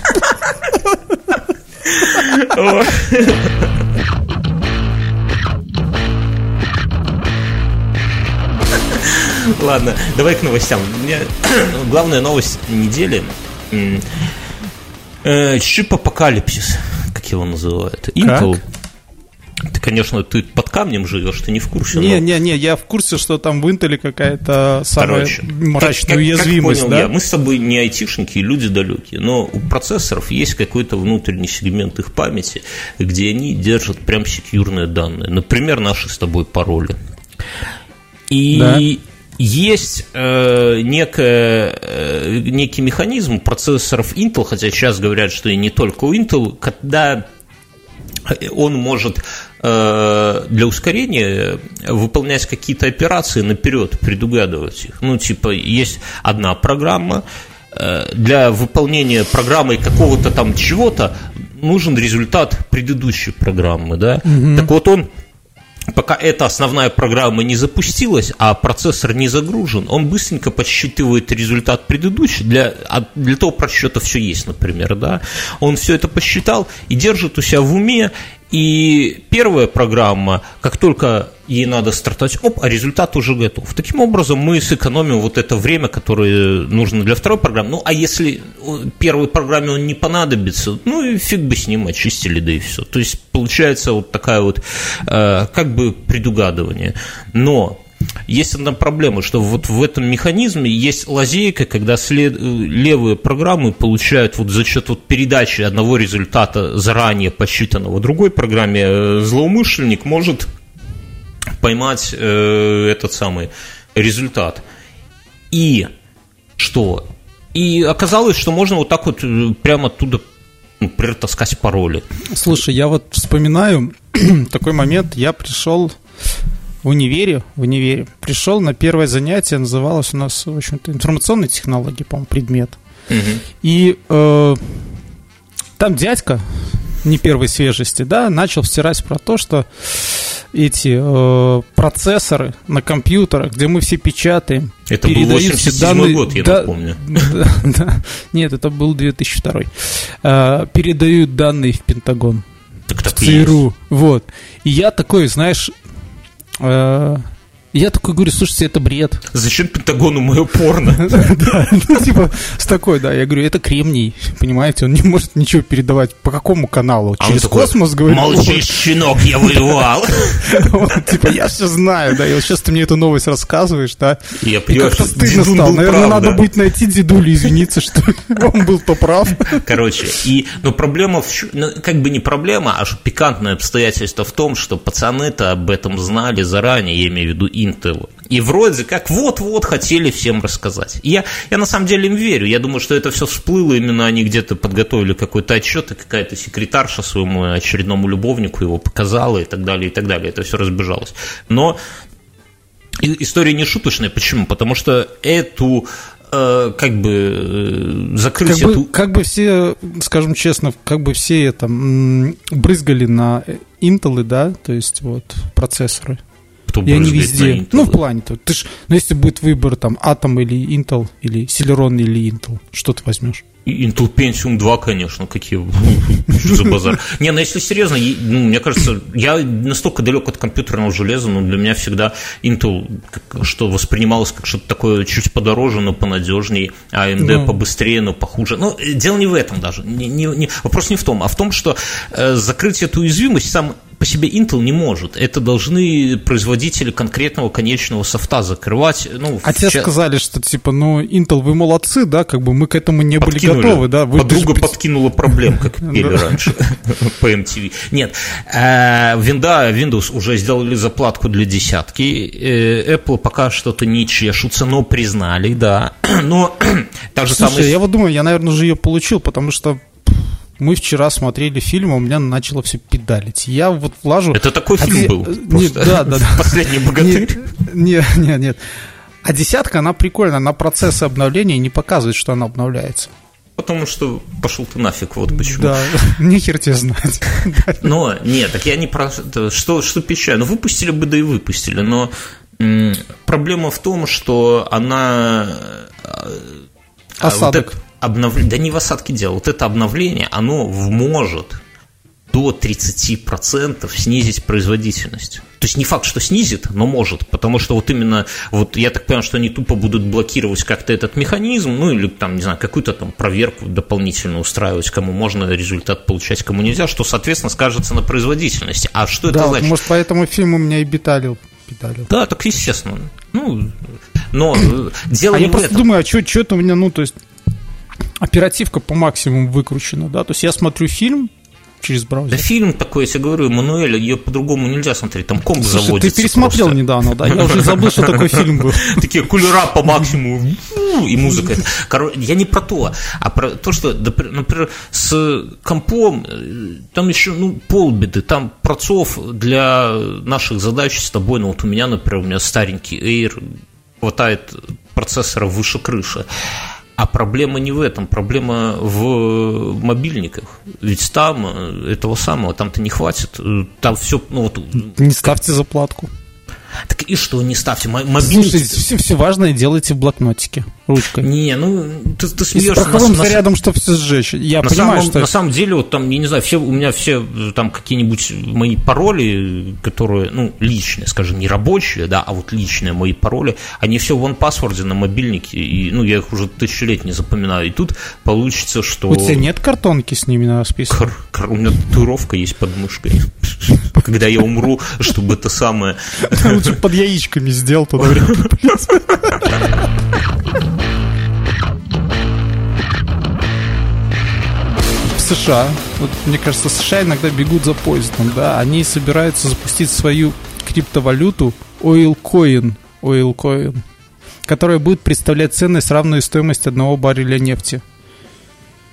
Ладно, давай к новостям. Меня главная новость недели. э, Чип-апокалипсис, как его называют. Intel. Ты, конечно, ты под камнем живешь, ты не в курсе. но- Не-не-не, я в курсе, что там в Интеле какая-то самая Короче, мрачная как- уязвимость, как понял да? я, мы с тобой не айтишники, люди далекие, но у процессоров есть какой-то внутренний сегмент их памяти, где они держат прям секьюрные данные. Например, наши с тобой пароли. И Да. есть э, некое, э, некий механизм процессоров Intel, хотя сейчас говорят, что и не только у Intel, когда он может для ускорения выполнять какие-то операции наперед, предугадывать их. Ну, типа, есть одна программа, э, для выполнения программы какого-то там чего-то нужен результат предыдущей программы, да. Угу. Так вот он пока эта основная программа не запустилась, а процессор не загружен, он быстренько подсчитывает результат предыдущий. Для, для того просчета все есть, например, да. Он все это посчитал и держит у себя в уме, и первая программа, как только ей надо стартовать, оп, а результат уже готов. Таким образом, мы сэкономим вот это время, которое нужно для второй программы. Ну, а если первой программе он не понадобится, ну и фиг бы с ним очистили, да и все. То есть получается вот такая вот э, как бы предугадывание. Но есть одна проблема, что вот в этом механизме есть лазейка, когда след... левые программы получают вот за счет вот передачи одного результата заранее посчитанного другой программе, э, злоумышленник может поймать э, этот самый результат. И что? И оказалось, что можно вот так вот э, прямо оттуда например, таскать пароли. Слушай, я вот вспоминаю такой момент, я пришел в универе, в универе, пришел на первое занятие, называлось у нас, в общем-то, информационные технологии, по-моему, предмет. Угу. И э, там дядька, не первой свежести, да, начал втирать про то, что эти э, процессоры на компьютерах, где мы все печатаем, это был 87 данные, год, я да, напомню. Да, да, нет, это был 2002. Э, передают данные в Пентагон. Так, так в ЦРУ. Вот. И я такой, знаешь, Э, я такой говорю, слушайте, это бред. Зачем Пентагону мое порно? Да, ну, типа, с такой, да, я говорю, это кремний, понимаете, он не может ничего передавать. По какому каналу? А Через космос, говорю? Молчи, щенок, я воевал. Типа, я все знаю, да, и вот сейчас ты мне эту новость рассказываешь, да. Я понимаю, как-то стыдно стало. Наверное, надо будет найти дедулю, извиниться, что он был то прав. Короче, и, но проблема, ну, как бы не проблема, а пикантное обстоятельство в том, что пацаны-то об этом знали заранее, я имею в виду Intel. И вроде как вот-вот хотели всем рассказать. И я, я на самом деле им верю. Я думаю, что это все всплыло, именно они где-то подготовили какой-то отчет, и какая-то секретарша своему очередному любовнику его показала и так далее, и так далее. Это все разбежалось. Но история не шуточная. Почему? Потому что эту э, как бы э, закрыть как эту... Бы, как бы все, скажем честно, как бы все это брызгали на Intel, да, то есть вот процессоры кто И они везде. Ну, в плане, то, ты ж, ну, если будет выбор там Atom или Intel, или Celeron или Intel, что ты возьмешь? Intel Pentium 2, конечно, какие что за базар. Не, ну если серьезно, ну, мне кажется, я настолько далек от компьютерного железа, но для меня всегда Intel, что воспринималось как что-то такое чуть подороже, но понадежнее, а AMD ну. побыстрее, но похуже. Но дело не в этом даже. Не, не, не, вопрос не в том, а в том, что э, закрыть эту уязвимость сам по себе Intel не может. Это должны производители конкретного конечного софта закрывать. Ну, а тебе ча... сказали, что типа, ну, Intel, вы молодцы, да, как бы мы к этому не Подкинули. были готовы, да. Вы Подруга даже... подкинула проблем, как пели раньше по MTV. Нет, Винда, Windows уже сделали заплатку для десятки. Э, Apple пока что-то не чешутся, но признали, да. Но так же самое... я вот думаю, я, наверное, уже ее получил, потому что мы вчера смотрели фильм, а у меня начало все педалить. Я вот влажу... Это такой фильм а, был? Нет, да, да, да. Последний богатырь? Нет, нет, нет. А десятка, она прикольная, она процессы обновления не показывает, что она обновляется. Потому что пошел ты нафиг, вот почему. Да, нехер тебе знать. Но, нет, так я не про... Что, что печально? Ну, выпустили бы, да и выпустили, но м, проблема в том, что она... Осадок. Вот обновление, да не в осадке дело, вот это обновление, оно может до 30% снизить производительность. То есть не факт, что снизит, но может, потому что вот именно, вот я так понимаю, что они тупо будут блокировать как-то этот механизм, ну или там, не знаю, какую-то там проверку дополнительно устраивать, кому можно результат получать, кому нельзя, что, соответственно, скажется на производительности. А что да, это значит? может, поэтому фильм у меня и биталил. Питалил. Да, так естественно. Ну, но э, дело а не я просто этом. думаю, а что это у меня, ну, то есть оперативка по максимуму выкручена, да, то есть я смотрю фильм, через браузер. Да фильм такой, если говорю, Мануэль, ее по-другому нельзя смотреть, там комп Слушай, заводится. ты пересмотрел просто. недавно, да? Я уже забыл, что такой фильм был. Такие кулера по максимуму, и музыка. Короче, я не про то, а про то, что, например, с компом э, там еще, ну, полбеды, там процов для наших задач с тобой, ну, вот у меня, например, у меня старенький Air, хватает процессора выше крыши. А проблема не в этом, проблема в мобильниках. Ведь там э, этого самого, там-то не хватит. Там все, ну вот... Не ставьте заплатку. Так и что, не ставьте мобильники. Слушайте, все, все важное делайте в блокнотике ручкой. Не, ну ты, ты смеешься. И с зарядом, чтобы все сжечь. Я на понимаю, самом, что... На самом деле, вот там, я не знаю, все, у меня все там какие-нибудь мои пароли, которые, ну, личные, скажем, не рабочие, да, а вот личные мои пароли, они все в OnePassword на мобильнике, и, ну, я их уже тысячу лет не запоминаю. И тут получится, что... У тебя нет картонки с ними на списке? У меня татуировка есть под мышкой. Когда я умру, чтобы это самое... Лучше под яичками сделал, вряд ли США, вот, мне кажется, США иногда бегут за поездом, да, они собираются запустить свою криптовалюту Oilcoin, Oilcoin, которая будет представлять ценность, равную стоимости одного барреля нефти.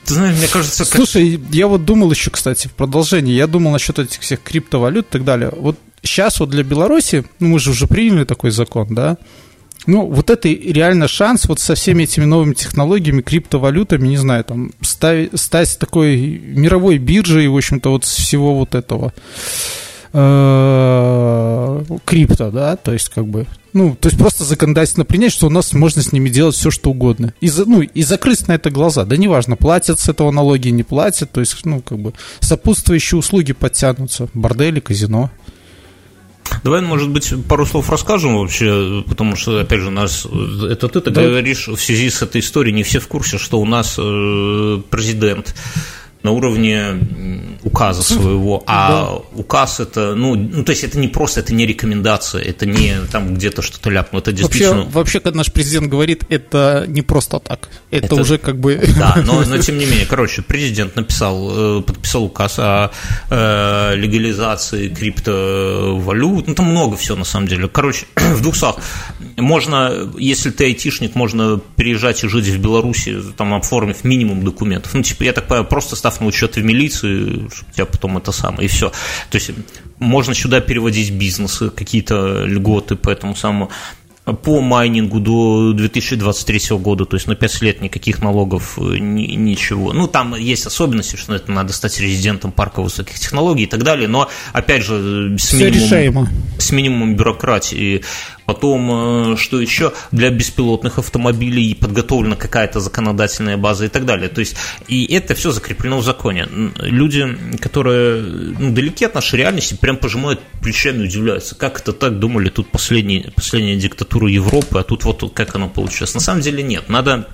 Ты знаешь, мне кажется... Как... Слушай, я вот думал еще, кстати, в продолжении, я думал насчет этих всех криптовалют и так далее. Вот сейчас вот для Беларуси, ну мы же уже приняли такой закон, да, ну, вот это реально шанс вот со всеми этими новыми технологиями, криптовалютами, не знаю, там, стать, стать такой мировой биржей, в общем-то, вот всего вот этого э, крипто, да, то есть как бы, ну, то есть просто законодательно принять, что у нас можно с ними делать все, что угодно. И, за, ну, и закрыть на это глаза. Да неважно, платят с этого налоги, не платят, то есть, ну, как бы сопутствующие услуги подтянутся, бордели, казино. Давай, может быть, пару слов расскажем вообще, потому что, опять же, нас это ты, ты да. говоришь в связи с этой историей, не все в курсе, что у нас э, президент на уровне указа своего, а да. указ это, ну, ну, то есть это не просто, это не рекомендация, это не там где-то что-то ляпнуло, это действительно... Вообще, вообще, когда наш президент говорит, это не просто так, это, это уже как бы... Да, но, но тем не менее, короче, президент написал, э, подписал указ о э, легализации криптовалют, ну, там много всего на самом деле. Короче, в двух словах, можно, если ты айтишник, можно переезжать и жить в Беларуси, там, оформив минимум документов. Ну, типа, я так понимаю, просто став на учет в милиции, чтобы тебя потом это самое, и все. То есть можно сюда переводить бизнесы, какие-то льготы по этому самому по майнингу до 2023 года, то есть на 5 лет никаких налогов, э, ни, ничего. Ну, там есть особенности, что это надо стать резидентом парка высоких технологий и так далее, но, опять же, с минимумом, с минимумом бюрократии Потом, э, что еще, для беспилотных автомобилей подготовлена какая-то законодательная база и так далее. То есть, и это все закреплено в законе. Люди, которые ну, далеки от нашей реальности, прям пожимают плечами и удивляются, как это так думали тут последний, последняя диктатура Европы, а тут вот как оно получилось. На самом деле нет, надо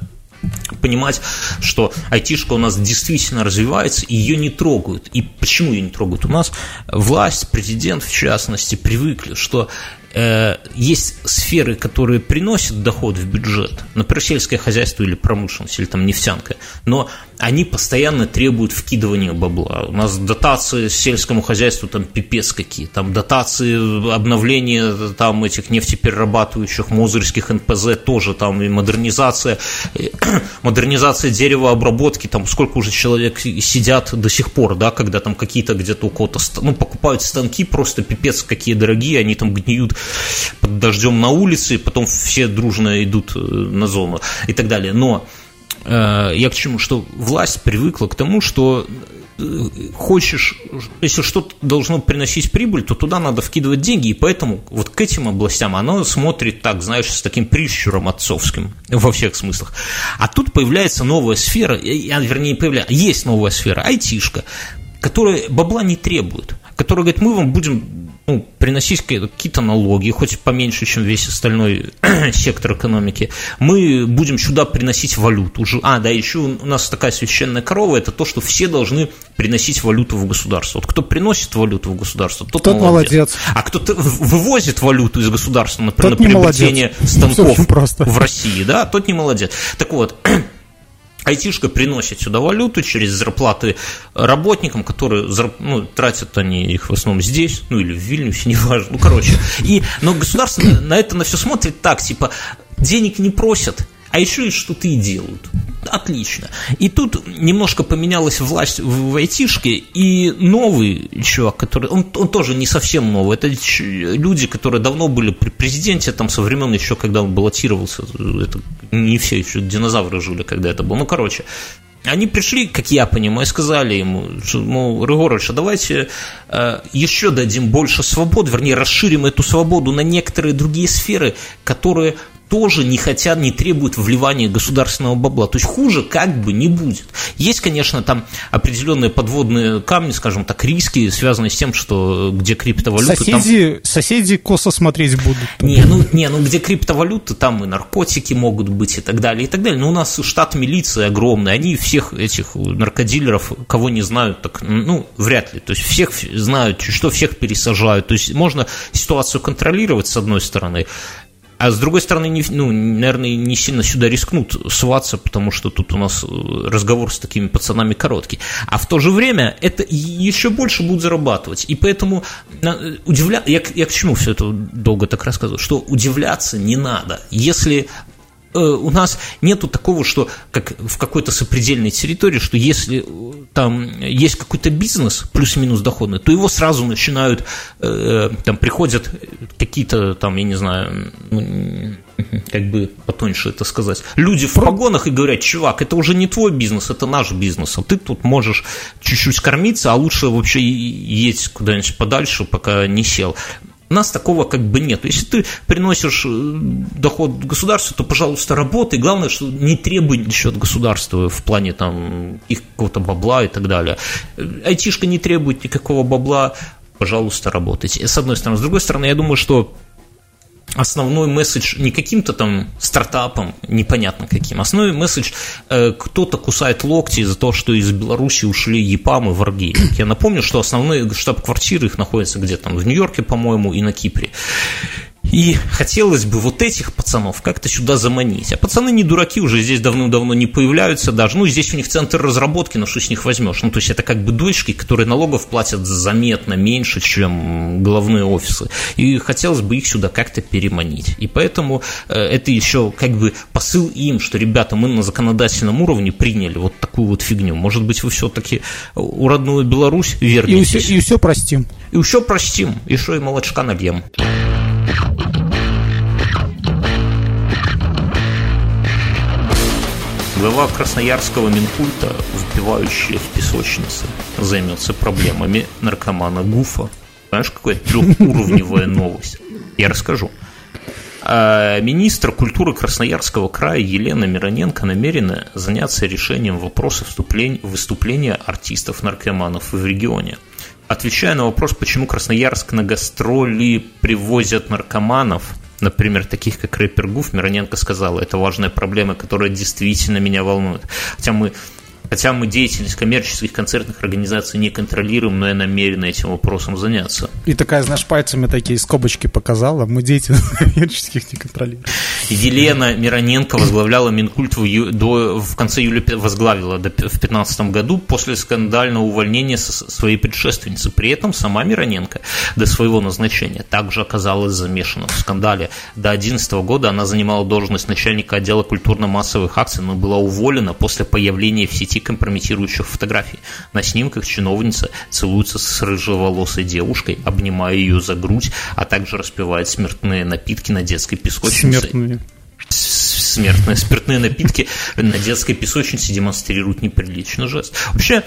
понимать, что айтишка у нас действительно развивается, и ее не трогают. И почему ее не трогают? У нас власть, президент в частности, привыкли, что есть сферы, которые приносят доход в бюджет, например, сельское хозяйство или промышленность, или там нефтянка, но они постоянно требуют вкидывания бабла. У нас дотации сельскому хозяйству там пипец какие, там дотации обновления там этих нефтеперерабатывающих мозырских НПЗ тоже там и модернизация, и, модернизация деревообработки, там сколько уже человек сидят до сих пор, да, когда там какие-то где-то у кого-то, ну, покупают станки просто пипец какие дорогие, они там гниют под дождем на улице, потом все дружно идут э, на зону и так далее. Но э, я к чему, что власть привыкла к тому, что э, хочешь, если что-то должно приносить прибыль, то туда надо вкидывать деньги, и поэтому вот к этим областям оно смотрит так, знаешь, с таким прищуром отцовским во всех смыслах. А тут появляется новая сфера, вернее, появляется, есть новая сфера, айтишка, которая бабла не требует, которая говорит, мы вам будем ну, приносить какие-то налоги, хоть поменьше, чем весь остальной сектор экономики, мы будем сюда приносить валюту. А, да, еще у нас такая священная корова, это то, что все должны приносить валюту в государство. Вот кто приносит валюту в государство, тот, тот молодец. молодец. А кто вывозит валюту из государства, например, тот на приобретение станков в России, да, тот не молодец. Так вот, Айтишка приносит сюда валюту через зарплаты работникам, которые ну, тратят они их в основном здесь, ну или в Вильнюсе, неважно, ну короче. И, но государство на это на все смотрит так, типа, денег не просят, а еще и что-то и делают. Отлично. И тут немножко поменялась власть в, айтишке, и новый чувак, который, он, он тоже не совсем новый, это люди, которые давно были при президенте, там со времен еще, когда он баллотировался, это не все еще динозавры жили, когда это было, ну, короче, они пришли, как я понимаю, и сказали ему, что, мол, Рыгорович, а давайте э, еще дадим больше свободы, вернее, расширим эту свободу на некоторые другие сферы, которые тоже не хотят, не требуют вливания государственного бабла. То есть хуже как бы не будет. Есть, конечно, там определенные подводные камни, скажем так, риски, связанные с тем, что где криптовалюты... Соседи, там... соседи косо смотреть будут. Не ну, не, ну где криптовалюты, там и наркотики могут быть и так далее, и так далее. Но у нас штат милиции огромный, они всех этих наркодилеров, кого не знают, так, ну, вряд ли. То есть всех знают, что всех пересажают. То есть можно ситуацию контролировать, с одной стороны, а с другой стороны, не, ну, наверное, не сильно сюда рискнут сваться, потому что тут у нас э, разговор с такими пацанами короткий. А в то же время это еще больше будут зарабатывать. И поэтому э, удивля... я, я к чему все это долго так рассказываю? Что удивляться не надо. Если у нас нету такого, что как в какой-то сопредельной территории, что если э, там есть какой-то бизнес плюс-минус доходный, то его сразу начинают, э, там приходят какие-то там, я не знаю, ну, как бы потоньше это сказать, люди в погонах и говорят, чувак, это уже не твой бизнес, это наш бизнес, а ты тут можешь чуть-чуть кормиться, а лучше вообще едь куда-нибудь подальше, пока не сел. У нас такого как бы нет. Если ты приносишь э, доход государству, то, пожалуйста, работай. Главное, что не требуй ничего от государства в плане там их какого-то бабла и так далее. Айтишка не требует никакого бабла, пожалуйста, работайте. С одной стороны. С другой стороны, я думаю, что основной месседж не каким-то там стартапом, непонятно каким. Основной месседж э, кто-то кусает локти из-за того, что из Беларуси ушли ЕПАМ и враги. Я напомню, что основные штаб-квартиры их находятся где там в Нью-Йорке, по-моему, и на Кипре. И хотелось бы вот этих пацанов как-то сюда заманить. А пацаны не дураки, уже здесь давно-давно не появляются даже. Ну, здесь у них центр разработки, но что с них возьмешь? Ну, то есть это как бы дочки, которые налогов платят заметно меньше, чем головные офисы. И хотелось бы их сюда как-то переманить. И поэтому э, это еще как бы посыл им, что, ребята, мы на законодательном уровне приняли вот такую вот фигню. Может быть, вы все-таки у родную Беларусь вернетесь. И все, и все простим. И все простим. И что, и молочка нальем. Глава Красноярского Минкульта, впивающая в песочнице, займется проблемами наркомана Гуфа. Знаешь, какая трехуровневая новость? Я расскажу. А министр культуры Красноярского края Елена Мироненко намерена заняться решением вопроса выступления артистов-наркоманов в регионе. Отвечая на вопрос, почему Красноярск на гастроли привозят наркоманов, например, таких как рэпер Гуф, Мироненко сказала, это важная проблема, которая действительно меня волнует. Хотя мы Хотя мы деятельность коммерческих концертных организаций не контролируем, но я намерен этим вопросом заняться. И такая, знаешь, пальцами такие скобочки показала, мы деятельность коммерческих не контролируем. Елена Мироненко возглавляла Минкульт в, до, в конце июля возглавила до, в 2015 году после скандального увольнения своей предшественницы. При этом сама Мироненко до своего назначения также оказалась замешана в скандале. До 2011 года она занимала должность начальника отдела культурно-массовых акций, но была уволена после появления в сети компрометирующих фотографий. На снимках чиновница целуется с рыжеволосой девушкой, обнимая ее за грудь, а также распивает смертные напитки на детской песочнице. Смертные смертные спиртные напитки на детской песочнице демонстрируют неприличный жест. Вообще,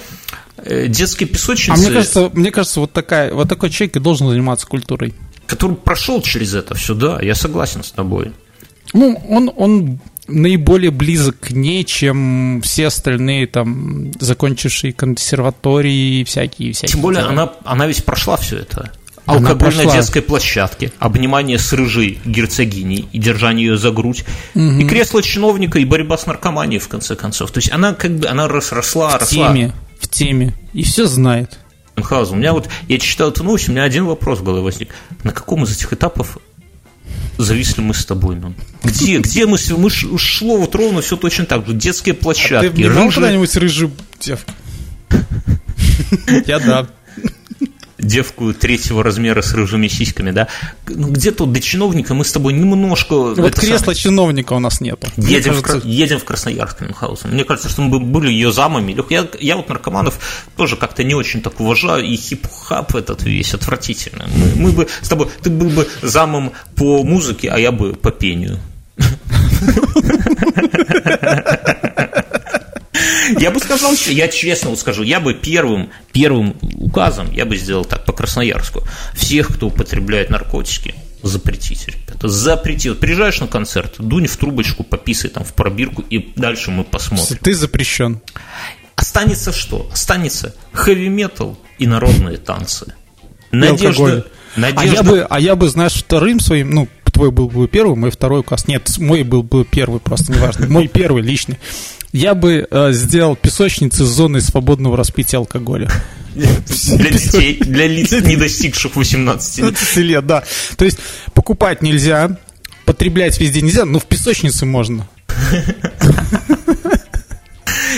э, детская песочница... А мне кажется, мне кажется вот, такая, вот такой человек и должен заниматься культурой. Который прошел через это все, да, я согласен с тобой. Ну, он, он наиболее близок к ней, чем все остальные там закончившие консерватории всякие всякие. Тем более она, она ведь прошла все это. Алкоголь на детской площадке, обнимание с рыжей герцогиней и держание ее за грудь, угу. и кресло чиновника, и борьба с наркоманией, в конце концов. То есть она как бы, она росла, в росла. теме, в теме, и все знает. Мюнхгаузен, у меня вот, я читал эту новость, у меня один вопрос в голове возник. На каком из этих этапов зависли мы с тобой. Ну. Где, где мы, мы шло вот ровно все точно так же. Детские площадки. А ты рыжие... когда-нибудь рыжую девку? Я да. Девку третьего размера с рыжими сиськами, да? Ну, где-то до чиновника мы с тобой немножко... Вот кресла самое... чиновника у нас нет. Едем, кажется... в, едем в Красноярск Мюнхгаузен. Мне кажется, что мы были ее замами. Я, я вот наркоманов тоже как-то не очень так уважаю, и хип-хап этот весь отвратительный. Мы, мы бы с тобой... Ты был бы замом по музыке, а я бы по пению. Я бы сказал, я честно вот скажу, я бы первым, первым указом, я бы сделал так по Красноярску. Всех, кто употребляет наркотики, запретить, ребята. Запретить. Вот приезжаешь на концерт, дунь в трубочку, пописай там в пробирку, и дальше мы посмотрим. Ты запрещен. Останется что? Останется хэви-метал и народные танцы. Надежда, Надежда... А я бы, а я бы, знаешь, вторым своим, ну, твой был бы первый, мой второй указ. Нет, мой был бы первый, просто неважно. Мой первый личный. Я бы э, сделал песочницы с зоной свободного распития алкоголя. Для детей, для лиц, не достигших 18 лет. да. То есть покупать нельзя, потреблять везде нельзя, но в песочнице можно.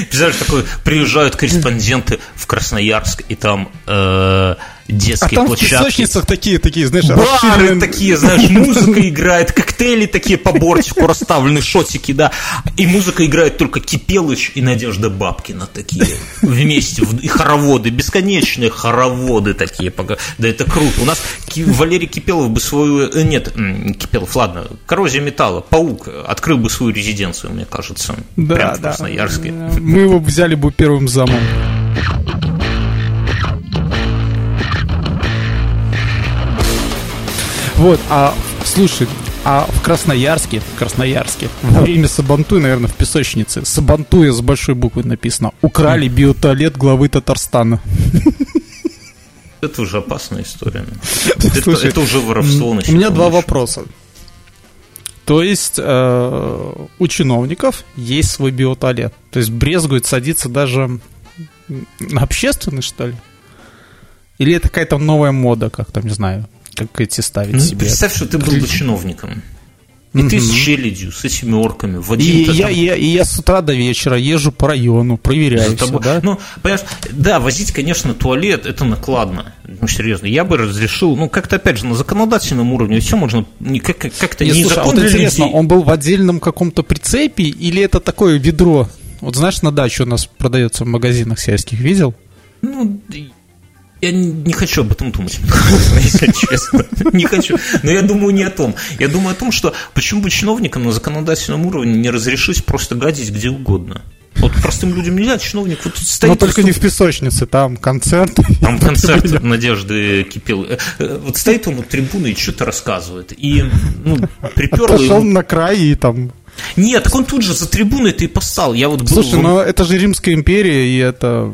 Представляешь, такой, приезжают корреспонденты в Красноярск, и там э, детские а там площадки. в песочницах такие, такие, знаешь, Бары расширенные... такие, знаешь, музыка играет, коктейли такие по бортику расставлены, шотики, да. И музыка играет только Кипелыч и Надежда Бабкина такие вместе. И хороводы, бесконечные хороводы такие. Да это круто. У нас Валерий Кипелов бы свою... Э, нет, Кипелов, ладно, коррозия металла, паук открыл бы свою резиденцию, мне кажется. Да, прямо в Красноярске. Мы его взяли бы первым замом. Вот, а слушай, а в Красноярске, в Красноярске, во время Сабантуя, наверное, в песочнице, Сабантуя с большой буквы написано, украли биотуалет главы Татарстана. Это уже опасная история. Слушай, это, это уже воровство У меня два вопроса. То есть э, у чиновников есть свой биотуалет. То есть брезгует садиться даже на общественный, что ли? Или это какая-то новая мода, как там, не знаю, как эти ставить ну, себе. Представь, что ты был бы чиновником. И mm-hmm. ты с челядью, с этими орками в один и я, там... я, и я с утра до вечера езжу по району, проверяю все, да? Ну, понимаешь, да, возить, конечно, туалет, это накладно. Ну, серьезно, я бы разрешил, ну, как-то, опять же, на законодательном уровне все можно как- как-то не, не слушай, а вот интересно, людей. он был в отдельном каком-то прицепе или это такое ведро? Вот знаешь, на даче у нас продается в магазинах сельских, видел? Ну, я не хочу об этом думать, если честно. Не хочу. Но я думаю не о том. Я думаю о том, что почему бы чиновникам на законодательном уровне не разрешить просто гадить где угодно. Вот простым людям нельзя, чиновник вот стоит... Но только не в песочнице, там концерт. Там концерт Надежды кипел. Э, э, вот стоит он у трибуны и что-то рассказывает. И ну, приперло Отошел на край и там нет, так он тут же за трибуной ты и постал. Я вот был Слушай, в... но это же Римская империя, и это...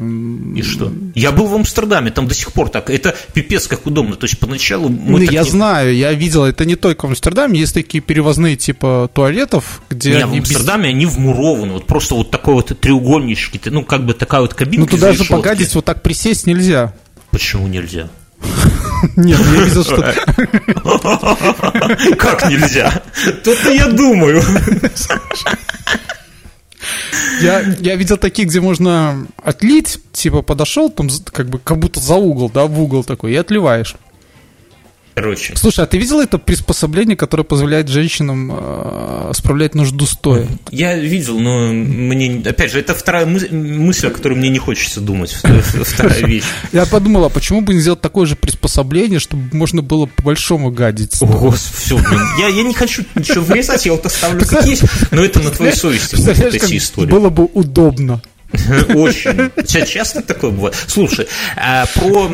И что? Я был в Амстердаме, там до сих пор так. Это пипец как удобно. То есть поначалу мы ну, Я не... знаю, я видел, это не только в Амстердаме, есть такие перевозные типа туалетов, где... Не, в Амстердаме без... они вмурованы, вот просто вот такой вот треугольнички, ну как бы такая вот кабинка Ну туда же погадить, вот так присесть нельзя. Почему нельзя? Нет, я видел, что... Как нельзя? Тут я думаю. Я, я видел такие, где можно отлить, типа подошел, там как бы как будто за угол, да, в угол такой, и отливаешь. Короче. Слушай, а ты видел это приспособление, которое позволяет женщинам э, справлять нужду стоя? Я видел, но мне, опять же, это вторая мысль, о которой мне не хочется думать. Вторая вещь. Я подумал, а почему бы не сделать такое же приспособление, чтобы можно было по-большому гадить? О, господи, все, блин. Я, я не хочу ничего врезать, я вот оставлю как есть, но это на твоей совести будут эти истории. Было бы удобно. Очень. Часто такое бывает. Слушай, а про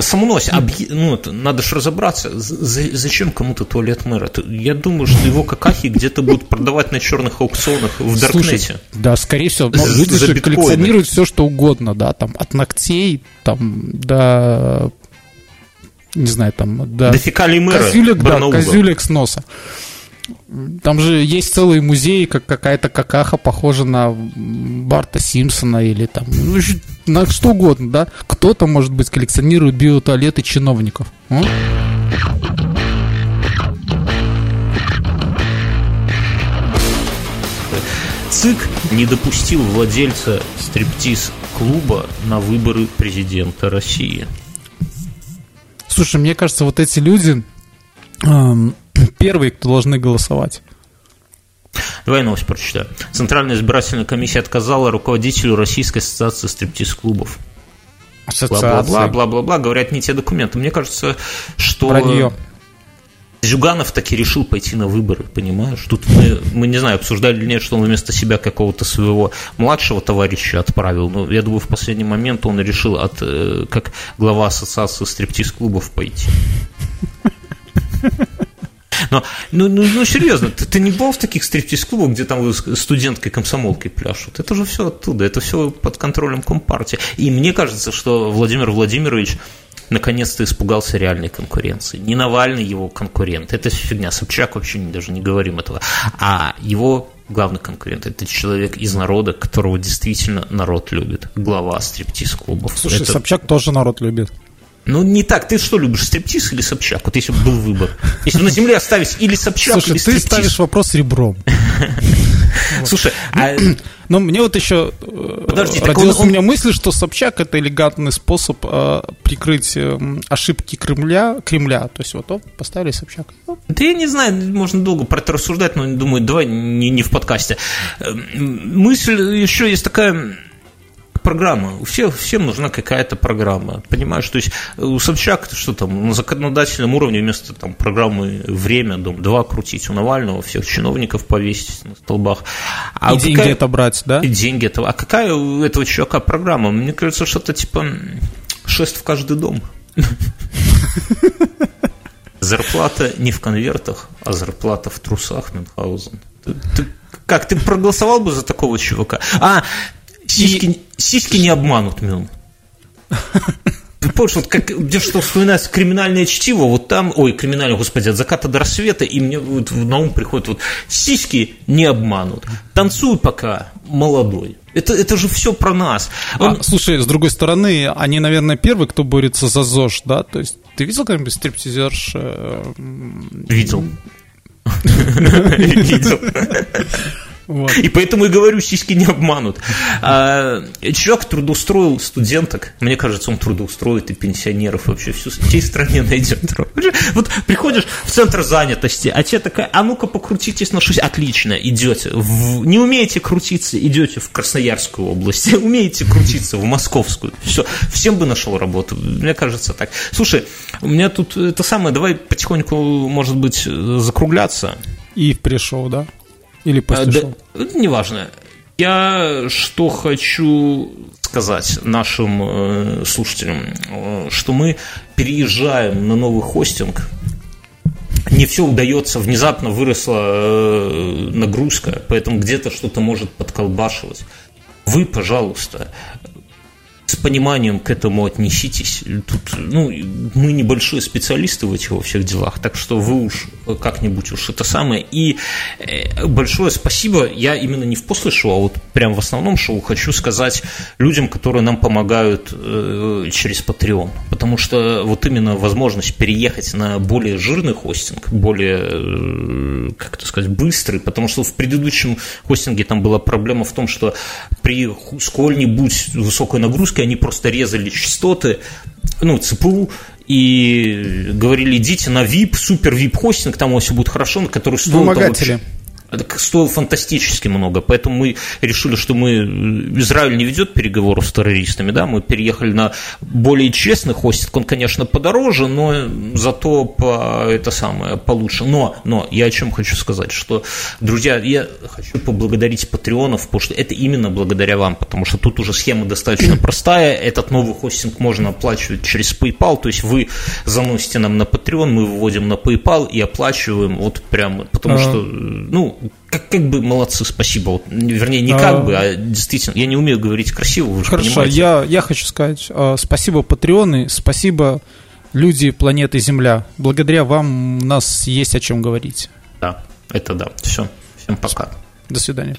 самонос, ну, надо же разобраться, зачем кому-то туалет мэра? Я думаю, что его какахи где-то будут продавать на черных аукционах в Даркнете. Да, скорее всего. Люди же коллекционируют все, что угодно, да, там, от ногтей, там, до не знаю, там, да. До фекалий мэра. Козюлек, да, козюлек с носа. Там же есть целый музей, как какая-то какаха похожа на Барта Симпсона или там, ну, на что угодно, да? Кто-то, может быть, коллекционирует биотуалеты чиновников. А? ЦИК не допустил владельца стриптиз-клуба на выборы президента России. Слушай, мне кажется, вот эти люди эм, первые, кто должны голосовать. Давай новость прочитаю. Центральная избирательная комиссия отказала руководителю Российской ассоциации стриптиз-клубов. Бла-бла-бла, бла-бла-бла, говорят не те документы. Мне кажется, что... Вранье. Зюганов таки решил пойти на выборы, понимаешь? Тут мы, мы не знаю, обсуждали или нет, что он вместо себя какого-то своего младшего товарища отправил. Но я думаю, в последний момент он решил от, э, как глава ассоциации стриптиз-клубов пойти. Но, ну, ну, ну серьезно, ты, ты не был в таких стриптиз-клубах, где там студенткой комсомолкой пляшут? Это же все оттуда, это все под контролем Компартии. И мне кажется, что Владимир Владимирович наконец-то испугался реальной конкуренции. Не Навальный его конкурент, это фигня, Собчак вообще даже не говорим этого, а его главный конкурент – это человек из народа, которого действительно народ любит, глава стриптиз-клубов. Слушай, это... Собчак тоже народ любит. Ну, не так. Ты что любишь, стриптиз или Собчак? Вот если бы был выбор. Если бы на земле оставить или Собчак, Слушай, или стриптиз. ты ставишь вопрос ребром. Слушай, а... Но мне вот еще э, Подожди, родилась он, у меня мысль, что Собчак это элегантный способ э, прикрыть э, ошибки Кремля, Кремля. То есть вот оп, поставили Собчак. Да я не знаю, можно долго про это рассуждать, но думаю, давай не, не в подкасте. Э, мысль еще есть такая программа. У всех, всем нужна какая-то программа. Понимаешь, то есть у Собчак, что там, на законодательном уровне вместо там, программы «Время», дом два крутить, у Навального всех чиновников повесить на столбах. А и какая... деньги это брать, да? И деньги это. А какая у этого человека программа? Мне кажется, что-то типа шест в каждый дом. Зарплата не в конвертах, а зарплата в трусах Мюнхгаузен. Ты, ты, как, ты проголосовал бы за такого чувака? А, Сиськи, и... сиськи не обманут, Мюн. Ты помнишь, вот как, где что вспоминается криминальное чтиво, вот там, ой, криминальное, господи, от заката до рассвета, и мне вот на ум приходит вот сиськи не обманут. Танцуй пока молодой. Это, это же все про нас. Он... А, слушай, с другой стороны, они, наверное, первые, кто борется за ЗОЖ, да? То есть ты видел когда-нибудь стриптизерш? Э, видел. Видел. Вот. И поэтому и говорю, сиськи не обманут. А, человек трудоустроил студенток. Мне кажется, он трудоустроит и пенсионеров вообще всю, всей стране найдет. Вот приходишь в центр занятости, а тебе такая, а ну-ка покрутитесь на шесть. Отлично, идете. В, не умеете крутиться, идете в Красноярскую область. Умеете крутиться в Московскую. Все, всем бы нашел работу. Мне кажется так. Слушай, у меня тут это самое, давай потихоньку, может быть, закругляться. И пришел, да? Или после да, шоу? Неважно. Я что хочу сказать нашим э, слушателям, э, что мы переезжаем на новый хостинг. Не все удается, внезапно выросла э, нагрузка, поэтому где-то что-то может подколбашивать. Вы, пожалуйста, с пониманием к этому отнеситесь. Тут, ну, мы небольшие специалисты в этих во всех делах, так что вы уж как-нибудь уж это самое. И э, большое спасибо, я именно не в после шоу, а вот прям в основном шоу хочу сказать людям, которые нам помогают э, через Patreon, потому что вот именно возможность переехать на более жирный хостинг, более, э, как это сказать, быстрый, потому что в предыдущем хостинге там была проблема в том, что при сколь-нибудь высокой нагрузке они просто резали частоты, ну, ЦПУ, и говорили, идите на VIP, супер VIP хостинг, там у вас все будет хорошо, на который стоил... Вымогатели. Того, стоил фантастически много, поэтому мы решили, что мы Израиль не ведет переговоров с террористами, да, мы переехали на более честный хостинг, он, конечно, подороже, но зато по, это самое получше. Но, но я о чем хочу сказать, что, друзья, я хочу поблагодарить патреонов, потому что это именно благодаря вам, потому что тут уже схема достаточно простая, этот новый хостинг можно оплачивать через PayPal, то есть вы заносите нам на Patreon, мы выводим на PayPal и оплачиваем вот прямо, потому а... что, ну, как, как бы молодцы, спасибо. Вот, вернее, не как а... бы, а действительно, я не умею говорить красиво, вы Хорошо, я, я хочу сказать э, спасибо Патреоны, спасибо люди планеты Земля. Благодаря вам у нас есть о чем говорить. Да, это да. Все, всем пока. До свидания.